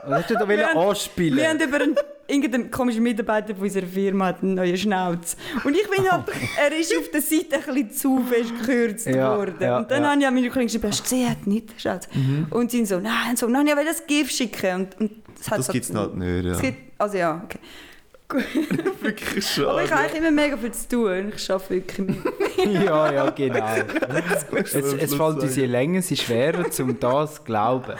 Was hast du da wollen Wir haben- anspielen? Wir haben über einen, irgendeinen komischen Mitarbeiter von unserer Firma hat einen neuen Schnauz. Und ich bin halt, er ist auf der Seite ein bisschen zu fest gekürzt Ja, worden. ja, und dann ja. habe ich an meine Kollegen geschrieben, hast du gesehen, er hat nicht Schnauz. Und sie so, nein, und so, nein, ich will das Gift schicken. Und, und das hat Das gibt es halt nicht, ja. gibt, also ja, okay. <laughs> Wirklich Aber ich schade. habe eigentlich immer mega viel zu tun. Ich arbeite wirklich mit. <laughs> ja, ja, genau. <laughs> Es, es fällt uns je länger, ist schwerer, um das zu glauben.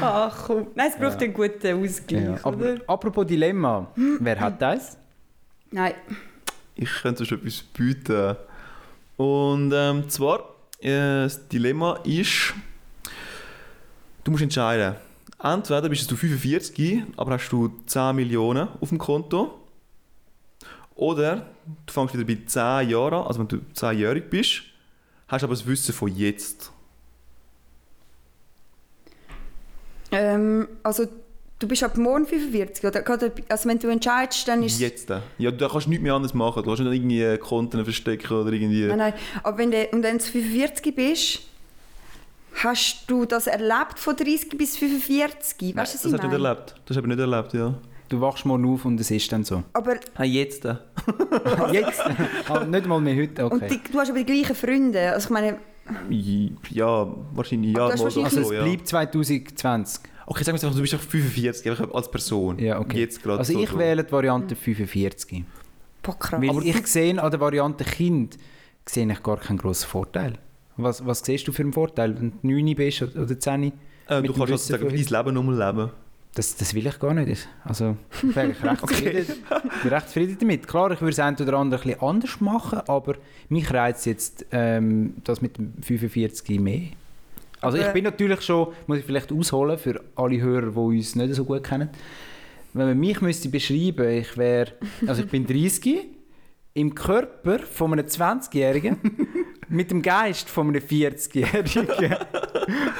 Ach komm. Nein, es braucht einen guten Ausgleich, Ja. Aber oder? apropos Dilemma, wer hat das? Nein. Ich könnte schon etwas bieten. Und ähm, zwar, äh, das Dilemma ist, du musst entscheiden. Entweder bist du 45, aber hast du 10 Millionen auf dem Konto. Oder du fängst wieder bei 10 Jahren an, also wenn du 10-jährig bist, hast aber das Wissen von jetzt. Ähm, also, du bist ab morgen 45, oder? Also, wenn du entscheidest, dann ist. Jetzt. Ja, da kannst du nichts mehr anderes machen. Du kannst nicht irgendwie Konten verstecken oder irgendwie... Nein, nein. Aber wenn du, und wenn du 45 bist, hast du das erlebt von 30 bis 45? Weißt du, was das ich hast du nicht meine? erlebt. Das habe ich nicht erlebt, ja. Du wachst morgen auf und es ist dann so. Aber Ah, jetzt. <laughs> Jetzt? Aber nicht mal mehr heute, und okay. die, du hast aber die gleichen Freunde. Also ich meine, Ja, wahrscheinlich ja. Aber so, Also es so, ja. bleibt 2020. Okay, sagen wir einfach, du bist einfach 45, einfach als Person. Ja, okay. Jetzt gerade Also so ich so. wähle die Variante 45. boah krass. Weil ich sehe an der Variante Kind sehe ich gar keinen grossen Vorteil. Was, was siehst du für einen Vorteil, wenn du 9 bist oder 10? Äh, du kannst also sagen, dein Leben nochmal leben. Das, das will ich gar nicht. Also, ich bin eigentlich recht, <laughs> zufrieden, bin recht zufrieden damit. Klar, ich würde es ein oder andere ein bisschen anders machen, aber mich reizt jetzt ähm, das mit dem 45 mehr. Also ich bin natürlich schon, muss ich vielleicht ausholen für alle Hörer, die uns nicht so gut kennen. Wenn man mich müsste beschreiben, ich wäre, also ich bin 30, im Körper von einem 20-Jährigen, <laughs> mit dem Geist von einem 40-Jährigen. <laughs>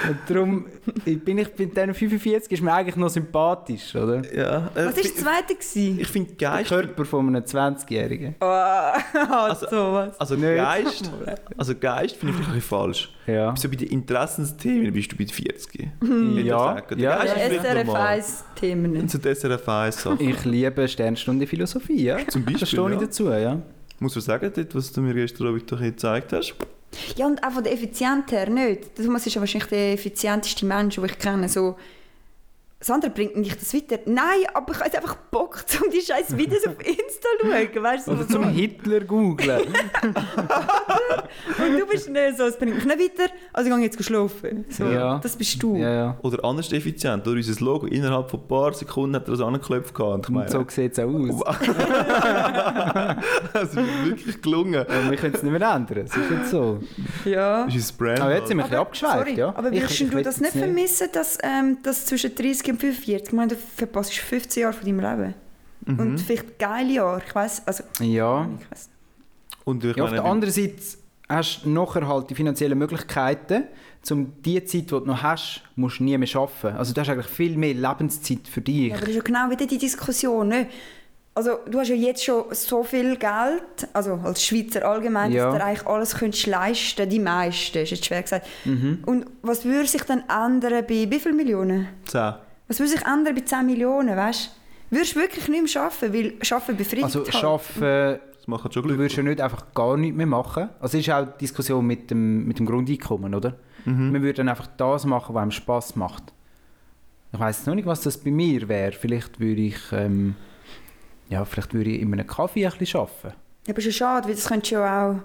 Und darum bin ich bei diesen 45 ist mir eigentlich noch sympathisch, oder? Ja. Äh, Was war das zweite? gewesen? Ich finde Der Geist. Körper von einem 20-Jährigen. Oh, <laughs> also, sowas. Also Nicht. Geist, also Geist finde ich vielleicht ein bisschen falsch. Ja. So bei den Interessensthemen bist du bei 40. <laughs> Ja, Der ja, vielleicht SRF normal. 1 Themen. Zu der SRF 1 Sachen. Ich liebe Sternstunde Philosophie, ja. Zum Beispiel, Da stehe ich ja. dazu, ja. Muss man sagen, dort, was du mir gestern Abend doch gezeigt hast. Ja, und auch von der Effizienz her nicht. Thomas ist ja wahrscheinlich der effizienteste Mensch, den ich kenne. So, Sandra bringt nicht das weiter. Nein, aber ich habe einfach Bock, <laughs> um die scheiß Videos auf Insta zu schauen. Weißt du, Oder so. zum Hitler googlen. Und du bist nicht so, es bringt mich nicht weiter, also gehe ich jetzt schlafen. So, Ja. Das bist du. ja, ja. Oder anders effizient. Oder unser Logo, innerhalb von ein paar Sekunden hat er das angeklopft. gehabt. Und ich Und so sieht es auch aus. <laughs> das ist wirklich gelungen. Aber wir können es nicht mehr ändern. Es ist jetzt so. Ja. Das ist unser Brand. Aber jetzt sind wir ein bisschen Aber, abgeschweift, sorry, ja. aber würdest du das nicht vermissen, dass, ähm, dass zwischen 30 und 45, ich meine, du verpasst 15 Jahre von deinem Leben. Mhm. Und vielleicht geile Jahre, ich weiß, also, Ja. ich weiss. Und ich ja, auf der anderen Seite hast du nachher halt die finanziellen Möglichkeiten, um die Zeit, die du noch hast, musst du nie mehr arbeiten. Also du hast eigentlich viel mehr Lebenszeit für dich. Ja, aber das ist ja genau wieder die Diskussion. Ne? Also, du hast ja jetzt schon so viel Geld, also als Schweizer allgemein, Ja. dass du eigentlich alles könntest leisten die meisten, ist jetzt schwer gesagt. Mhm. Und was würde sich dann ändern bei wie vielen Millionen? 10. Was würde sich ändern bei 10 Millionen, weißt du? Würdest du wirklich nicht mehr arbeiten, weil Arbeiten befriedigt Also halt. arbeiten, Das macht schon du Glück. würdest ja nicht einfach gar nichts mehr machen. Also es ist auch die Diskussion mit dem, mit dem Grundeinkommen, oder? Mhm. Man würde dann einfach das machen, was einem Spass macht. Ich weiß noch nicht, was das bei mir wäre. Vielleicht würde ich, ähm, ja, vielleicht würde ich in einem Kaffee ein bisschen arbeiten. Ja, aber schon schade, weil das könntest du ja auch...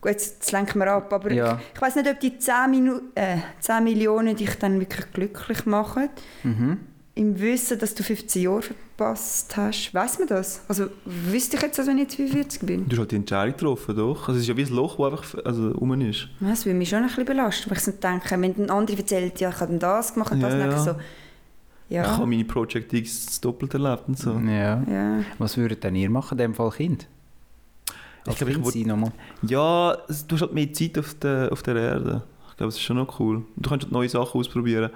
Gut, jetzt, lenken wir ab, aber Ja. ich, ich weiß nicht, ob die 10, Minu äh, 10 Millionen dich dann wirklich glücklich machen. Mhm. Im Wissen, dass du 15 Jahre verpasst hast. Weiß man das? Also wüsste ich jetzt, das, wenn ich jetzt 45 bin? Du hast halt die Entscheidung getroffen, doch. Also es ist ja wie ein Loch, das einfach also, rum ist. Das würde mich schon ein bisschen belasten, weil ich so denke, wenn ein anderer erzählt, ja, ich habe das gemacht und das, Ja, ich ja. so, Ich ja, habe meine Project X das doppelt erlebt und so. Ja. ja. Was würdet denn ihr machen, in dem Fall Kind? Ich glaube, ich Kind würd- sein nochmal. Ja, du hast halt mehr Zeit auf der, auf der Erde. Ich glaube, das ist schon noch cool. Du kannst halt neue Sachen ausprobieren.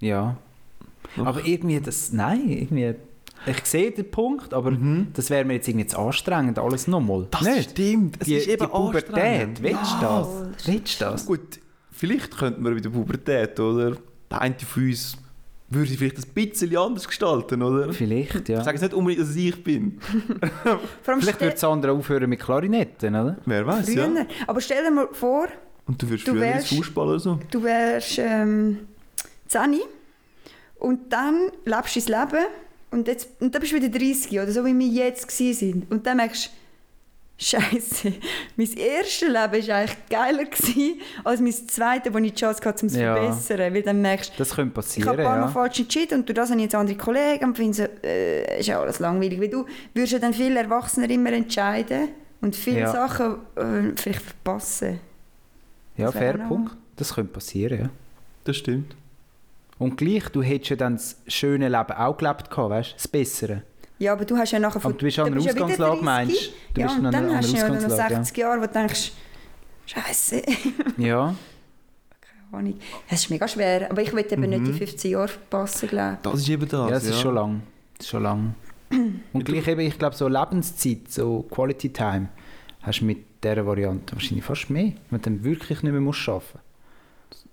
Ja. Doch. Aber irgendwie das, nein, irgendwie, ich sehe den Punkt, aber Mhm. das wäre mir jetzt irgendwie zu anstrengend, alles nochmal. Das nicht? stimmt. Es die, ist eben die Pubertät, willst du Ja. das? Willst du das? Gut, vielleicht könnte man bei der Pubertät, oder? Der eine von uns würde sich vielleicht ein bisschen anders gestalten, oder? Vielleicht, ja. Ich sage jetzt nicht unbedingt, dass es ich bin. <laughs> Vielleicht das andere aufhören mit Klarinetten, oder? Wer weiß, ja. Aber stell dir mal vor, Und du wirst Du früher Fußball oder so. du wärst ähm, 10 und dann lebst du dein Leben und, jetzt, und dann bist du wieder 30 oder so, wie wir jetzt sind. Und dann merkst du, Scheiße, mein erstes Leben war eigentlich geiler gewesen, als mein zweites, wo ich die Chance hatte, um es zu Ja. verbessern. Weil dann merkst Das könnte ich passieren, habe ein paar Mal ja. falsch entschieden und durch das habe ich jetzt andere Kollegen und finde so, äh, ist ja alles langweilig. Weil du würdest ja dann viel erwachsener immer entscheiden und viele Ja. Sachen äh, vielleicht verpassen. Ja, fair Punkt. Das könnte passieren, ja. Das stimmt. Und gleich, du hättest ja dann das schöne Leben auch gelebt gehabt, weißt du? Das Bessere. Ja, aber du hast ja nachher Aber du bist an einer ja Ausgangslage, 30. meinst du? ja, bist und dann hast du ja noch Ausgangslage, 60 Jahre, wo du denkst, Scheiße, <laughs> Ja. keine Ahnung. Es ist mega schwer, aber ich will eben nicht die 15 Jahre verpassen, glaube Das ist eben das. ja, das ist schon lang. Das ist schon lang. Und gleich eben, ich glaube, so Lebenszeit, so Quality Time, hast du mit dieser Variante wahrscheinlich fast mehr, wenn du dann wirklich nicht mehr musst arbeiten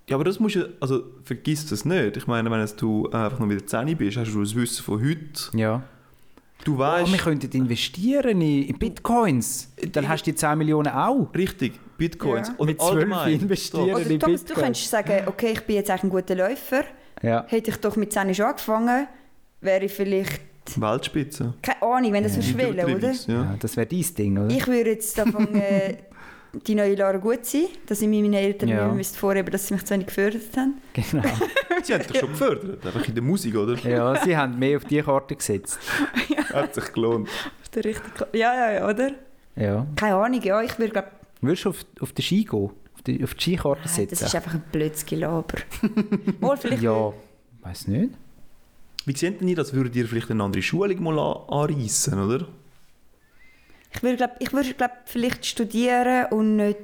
Ja, aber das musst du, also vergiss das nicht. Ich meine, wenn jetzt du einfach noch wieder 10 bist, hast du das Wissen von heute. Ja. Du Oh, weißt, wir könnten investieren in, in Bitcoins. Dann hast du die 10 Millionen auch. richtig, Bitcoins. Ja. Und Mit 12 allgemein, investieren. Oder in Thomas, du Bitcoin. könntest sagen, okay, ich bin jetzt eigentlich ein guter Läufer. Ja. Hätte ich doch mit 10 schon angefangen, wäre ich vielleicht, Weltspitze. keine Ahnung, wenn das Ja. ja. will, oder? Ja. Ja. das wäre dein Ding, oder? Ich würde jetzt anfangen, äh, <laughs> die neue Lara gut sein, dass ich meinen Eltern Ja. ja. müsste vorheben, dass sie mich zu wenig gefördert haben. Genau. <laughs> Sie haben dich schon gefördert, einfach in der Musik, oder? ja, sie haben mehr auf die Karte gesetzt. <laughs> <laughs> Hat sich gelohnt. Auf der richtigen Kla- Ja, ja, ja, oder? Ja. Keine Ahnung, ja, ich würde glaube Würdest du auf, auf den Ski gehen? Auf die, auf die Skikarte das setzen? ist einfach ein blödes Gelaber. <laughs> Mal vielleicht ja, weiß nicht. Wie seht denn ihr, das würdet ihr vielleicht eine andere Schulung mal an- anreissen, oder? Ich würde, glaub, ich würde glaub, vielleicht studieren und nicht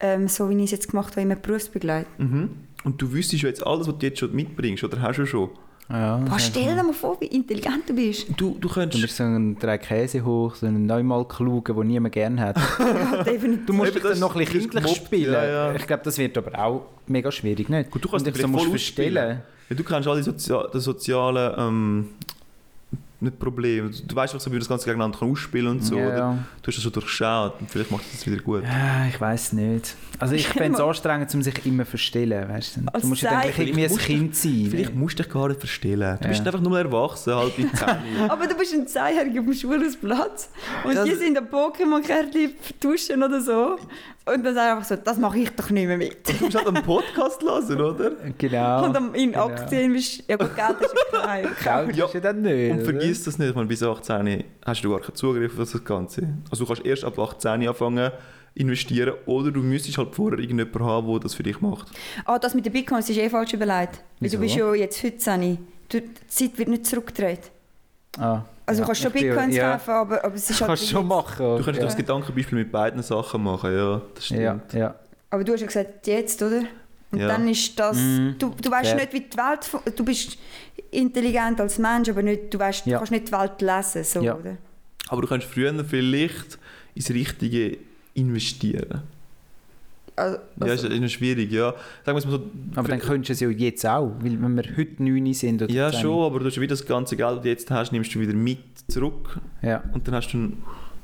ähm, so, wie ich es jetzt gemacht habe, immer berufsbegleitet. Mhm. Und du wüsstest ja jetzt alles, was du jetzt schon mitbringst, oder hast du schon? Ja, Boah, stell dir mal vor, wie intelligent du bist. Du, du Du könntest... bist so ein drei Käse hoch, so einen neunmal klugen, den niemand gerne hat. <laughs> Ja, definitiv. Du musst dich dann das- noch ein bisschen kindlich spielen. ja, ja. Ich glaube, das wird aber auch mega schwierig, nicht? Gut, du kannst Und dich so musst voll verstellen. Ja, du kennst alle Sozia die sozialen ähm, nicht Probleme. Du weißt auch, wie man das Ganze gegeneinander kann ausspielen und so. ja, Oder? ja. Du hast das schon durchschaut und vielleicht macht das wieder gut. Ja, ich weiß nicht. Also ich fände es anstrengend, um sich immer zu verstellen. Weißt du? Du musst ja gleich irgendwie ein Kind sein. Vielleicht musst du dich gar nicht verstellen. Du Ja. bist einfach nur erwachsen, halt mit 10. Aber du bist ein Zweijähriger auf dem Schulhausplatz und Das- die sind ein Pokémon-Kärtchen vertuschen oder so. Und dann sagen einfach so, das mache ich doch nicht mehr mit. du musst halt einen Podcast hören, oder? Genau. Und am- in genau. Aktien investieren. Ja gut, Geld ist ja klein. Geld Ja. ist ja dann nicht. Und vergiss das nicht, ich meine, bis 18 hast du gar keinen Zugriff auf das Ganze. Also du kannst erst ab 18 anfangen investieren oder du müsstest halt vorher irgendjemanden haben, der das für dich macht. Ah, das mit den Bitcoins ist eh falsch überlegt. Weil Wieso? du bist ja jetzt 15. Du, die Zeit wird nicht zurückgedreht. Ah, Also Ja, du kannst schon bin- Bitcoins ja. kaufen, aber, aber es ist <laughs> halt... Kannst du schon machen. Du kannst ja. das Gedankenbeispiel mit beiden Sachen machen, ja, das stimmt. Ja, ja. Aber du hast ja gesagt, jetzt, oder? Und Ja. dann ist das... Mhm. Du, du weißt nicht, wie die Welt... Du bist intelligent als Mensch, aber nicht, du, weißt, Ja. du kannst nicht die Welt lesen, so, Ja. oder? Aber du kannst früher vielleicht ins Richtige investieren. Also, Ja, ist, ist schwierig, ja. Sagen wir mal so. Aber dann könntest du es ja jetzt auch, weil wenn wir heute 9 sind oder ja, 10. schon, aber du hast wieder das ganze Geld, das du jetzt hast, nimmst du wieder mit zurück Ja. und dann hast du,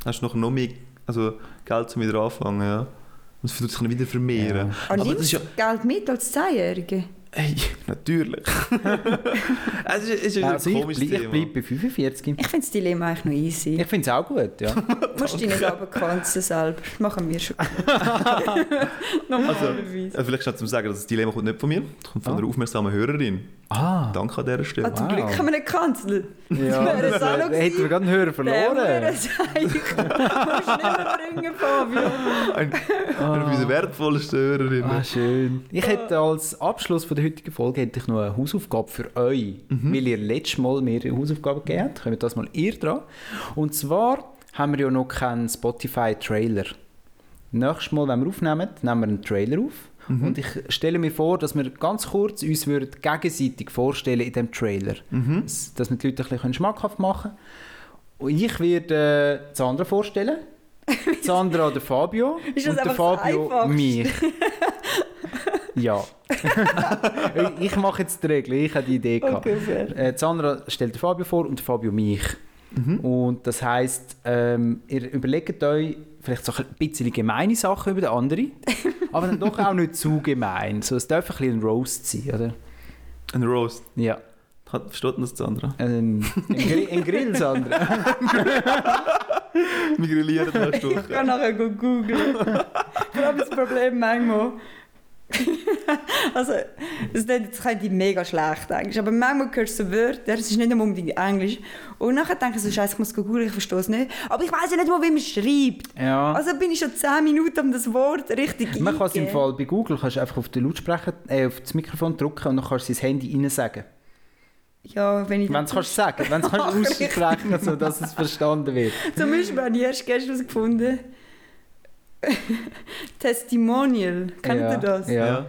hast du noch, noch mehr also Geld zum wieder anfangen, ja. Und es wird sich dann wieder vermehren. Ja. aber Aber das nimmst ist ja, du Geld mit als Zehnjährige? Hey, natürlich. es <laughs> ist, es ist ein Also ich, komisches bleib, ich Thema. bleibe bei 45. Ich finde das Dilemma eigentlich noch easy. Ich finde es auch gut, ja. Du <laughs> musst dich nicht runterkanzen selber. Das machen wir schon. <laughs> Normalerweise. Also vielleicht schnell zum Sagen, das Dilemma kommt nicht von mir, es kommt von Ah. einer aufmerksamen Hörerin. Ah. Danke an dieser Stelle. Ah, zum Wow. Glück haben wir nicht gecancelt. Ja, wäre es das auch noch hätten wir gerade einen Hörer Der verloren. Seich. Musst du nicht mehr bringen, Fabio. Ein, Eine unserer wertvollsten Hörerinnen. Ah, schön. Ich hätte als Abschluss von der heutigen Folge hätte ich noch eine Hausaufgabe für euch, weil ihr letztes Mal mir eine Hausaufgabe gegeben habt. Kommt das mal ihr dran. Und zwar haben wir ja noch keinen Spotify-Trailer. Nächstes Mal, wenn wir aufnehmen, nehmen wir einen Trailer auf. Und ich stelle mir vor, dass wir ganz kurz uns würden gegenseitig vorstellen in diesem Trailer. S- Dass wir die Leute ein bisschen schmackhaft machen können. Und ich werde äh, Sandra vorstellen. <laughs> Sandra der Fabio. Und der Fabio Einfachste? mich. <laughs> Ja. <laughs> ich mache jetzt die Regel, ich habe die Idee gehabt. Okay. Äh, Sandra stellt den Fabio vor und der Fabio mich. Und das heisst, ähm, ihr überlegt euch vielleicht so ein bisschen gemeine Sachen über den anderen, <laughs> aber dann doch auch nicht zu gemein. So, es darf ein bisschen ein Roast sein, oder? Ein Roast. Ja. Hat, versteht das Sandra? Ähm, ein, Gri ein Grill, Sandra. <laughs> Wir grillieren nächste Ich Woche. kann nachher go googlen. Vor allem das Problem manchmal. Also, das das könnte ich mega schlecht Englisch. Aber manchmal hörst du so Wörter, es ist nicht immer unbedingt Englisch. Und nachher denke ich so, Scheiße, ich muss go googeln, ich verstehe es nicht. Aber ich weiß ja nicht mal, wie man schreibt. Ja. Also bin ich schon 10 Minuten, um das Wort richtig Man kann es im. Fall bei Google kannst du einfach auf den Lautsprecher, äh, auf das Mikrofon drücken und dann kannst du ins Handy rein sagen. Ja, wenn ich Wenn du es kannst sagen, wenn du es kannst <laughs> aussprechen, so dass es verstanden wird. <laughs> Zum Beispiel habe ich erst gestern herausgefunden, <laughs> Testimonial. Kennt ja. ihr das? Ja.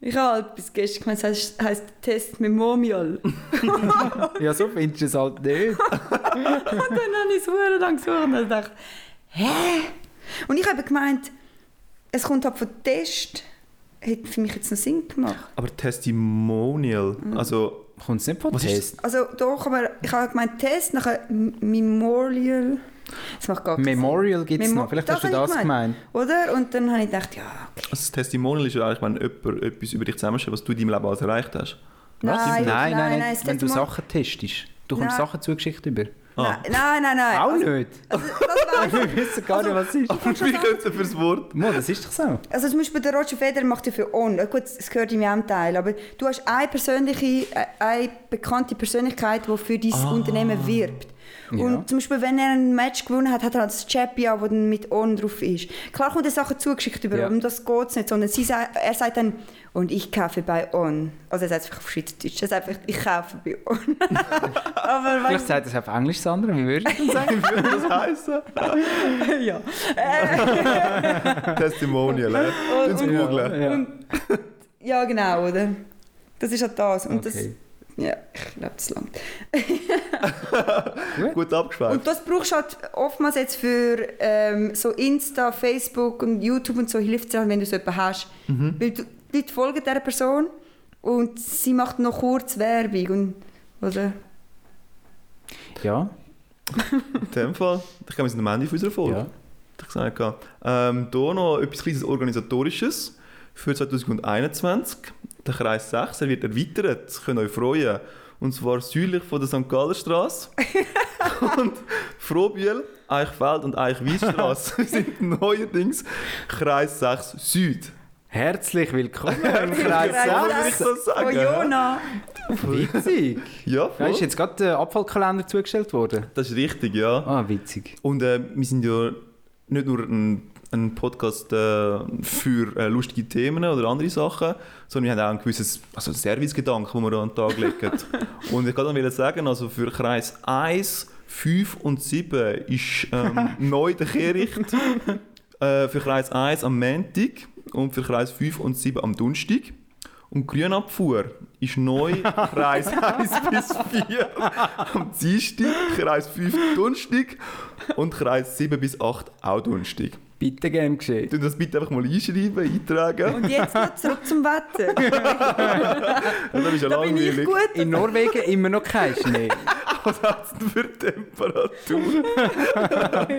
Ich habe bis gestern gemeint, es heisst, heisst Testimonial. <laughs> ja, so findest du es halt nicht. <laughs> Und dann habe ich es lang gesucht und dachte hä? Und ich habe gemeint, es kommt halt von Test. Hätte für mich jetzt noch Sinn gemacht. Aber Testimonial, also Kommt es nicht von Was ist Test? Also doch, aber ich habe gemeint Test, nachher Memorial. Das macht gar keinen Memorial gibt es noch. Vielleicht das hast du das gemeint. Oder? Und dann habe ich gedacht, ja, okay. Also das Testimonial ist ja eigentlich, wenn jemand etwas über dich zusammenstellt, was du in deinem Leben alles erreicht hast. Nein, Nein, nein, nein. nein, wenn du Sachen testest. Du kommst Nein. Sachen zugeschickt über. Ah. Nein, nein, nein. nein. Auch also, nicht. Also, das weiß <laughs> Wir wissen gar nicht, was es ist. Wie könnt ihr fürs Wort? Mo, das ist doch so. Also zum Beispiel der Roger Federer macht ja für On. Gut, es gehört ihm ja auch Teil, aber du hast eine persönliche, äh, eine bekannte Persönlichkeit, die für dein Unternehmen wirbt. Ja. Und zum Beispiel, wenn er ein Match gewonnen hat, hat er das Champion, wo dann mit On drauf ist. Klar kommt er Sachen zugeschickt über, Ja. um das geht nicht, sondern sie, sa- er sagt dann, und ich kaufe bei On. Also er sagt es einfach auf Schweizerdeutsch, er sagt einfach, ich kaufe bei On. <laughs> aber Vielleicht sagt es auf Englisch, Sandra. Wie würdest du denn sagen? <laughs> Wie würde das heißen? du, ja. <laughs> Testimonial, äh? Tun Sie googlen. Ja. Ja, genau, oder? Das ist halt das. Und Okay. das ja, ich glaube, das langt. <laughs> Gut abgeschweift. Und das brauchst du halt oftmals jetzt für ähm, so Insta, Facebook und YouTube und so hilft es halt, wenn du so jemanden hast. Mhm. Weil du, die Leute folgen dieser Person und sie macht noch kurz Werbung. Und, oder? Ja. In dem Fall, ich glaube, wir sind am Ende unserer Folge. ja. Ich gesagt. Ähm, hier noch etwas kleines Organisatorisches für 2021. Der Kreis 6 er wird erweitert. Sie können euch freuen. Und zwar südlich von der St. Galler Straße. <laughs> und Frohbühl, Eichfeld und Eichwiesstraße <laughs> sind neuerdings Kreis 6 Süd. Herzlich willkommen im Kreis Kreis würde ich 6. so sagen, Oh, Jona! Witzig. Ja, Ja, voll. ist jetzt gerade der Abfallkalender zugestellt worden? das ist richtig, ja. Ah, witzig. Und äh, wir sind ja nicht nur ein, ein Podcast äh, für äh, lustige Themen oder andere Sachen, sondern wir haben auch ein gewisses also Servicegedanken, den wir da an den Tag legen. <laughs> Und ich kann dann sagen, also für Kreis 1 5 und 7 ist ähm, <laughs> neu der Kehricht äh, für Kreis 1 am Montag und für Kreis 5 und 7 am Donnerstag. Und Grünabfuhr ist neu <laughs> Kreis 1 bis 4 am Dienstag, Kreis 5 Donnerstag und Kreis 7 bis 8 auch Donnerstag. Bitte gern geschehen. Tun das bitte einfach mal einschreiben, eintragen. Und jetzt zurück zum Wetter. <laughs> Das ist ja Da bin ich langweilig. gut. In Norwegen immer noch kein Schnee. Was hat es denn für Temperatur? <laughs>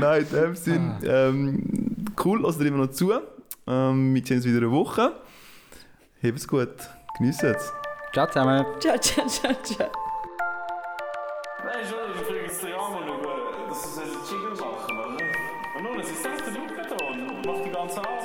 Nein, in dem Sinn, ähm, cool, also immer noch zu. Ähm, wir sehen uns wieder eine Woche. Hebt es gut, geniessen es. Ciao zusammen. Ciao, ciao, ciao, ciao. Über,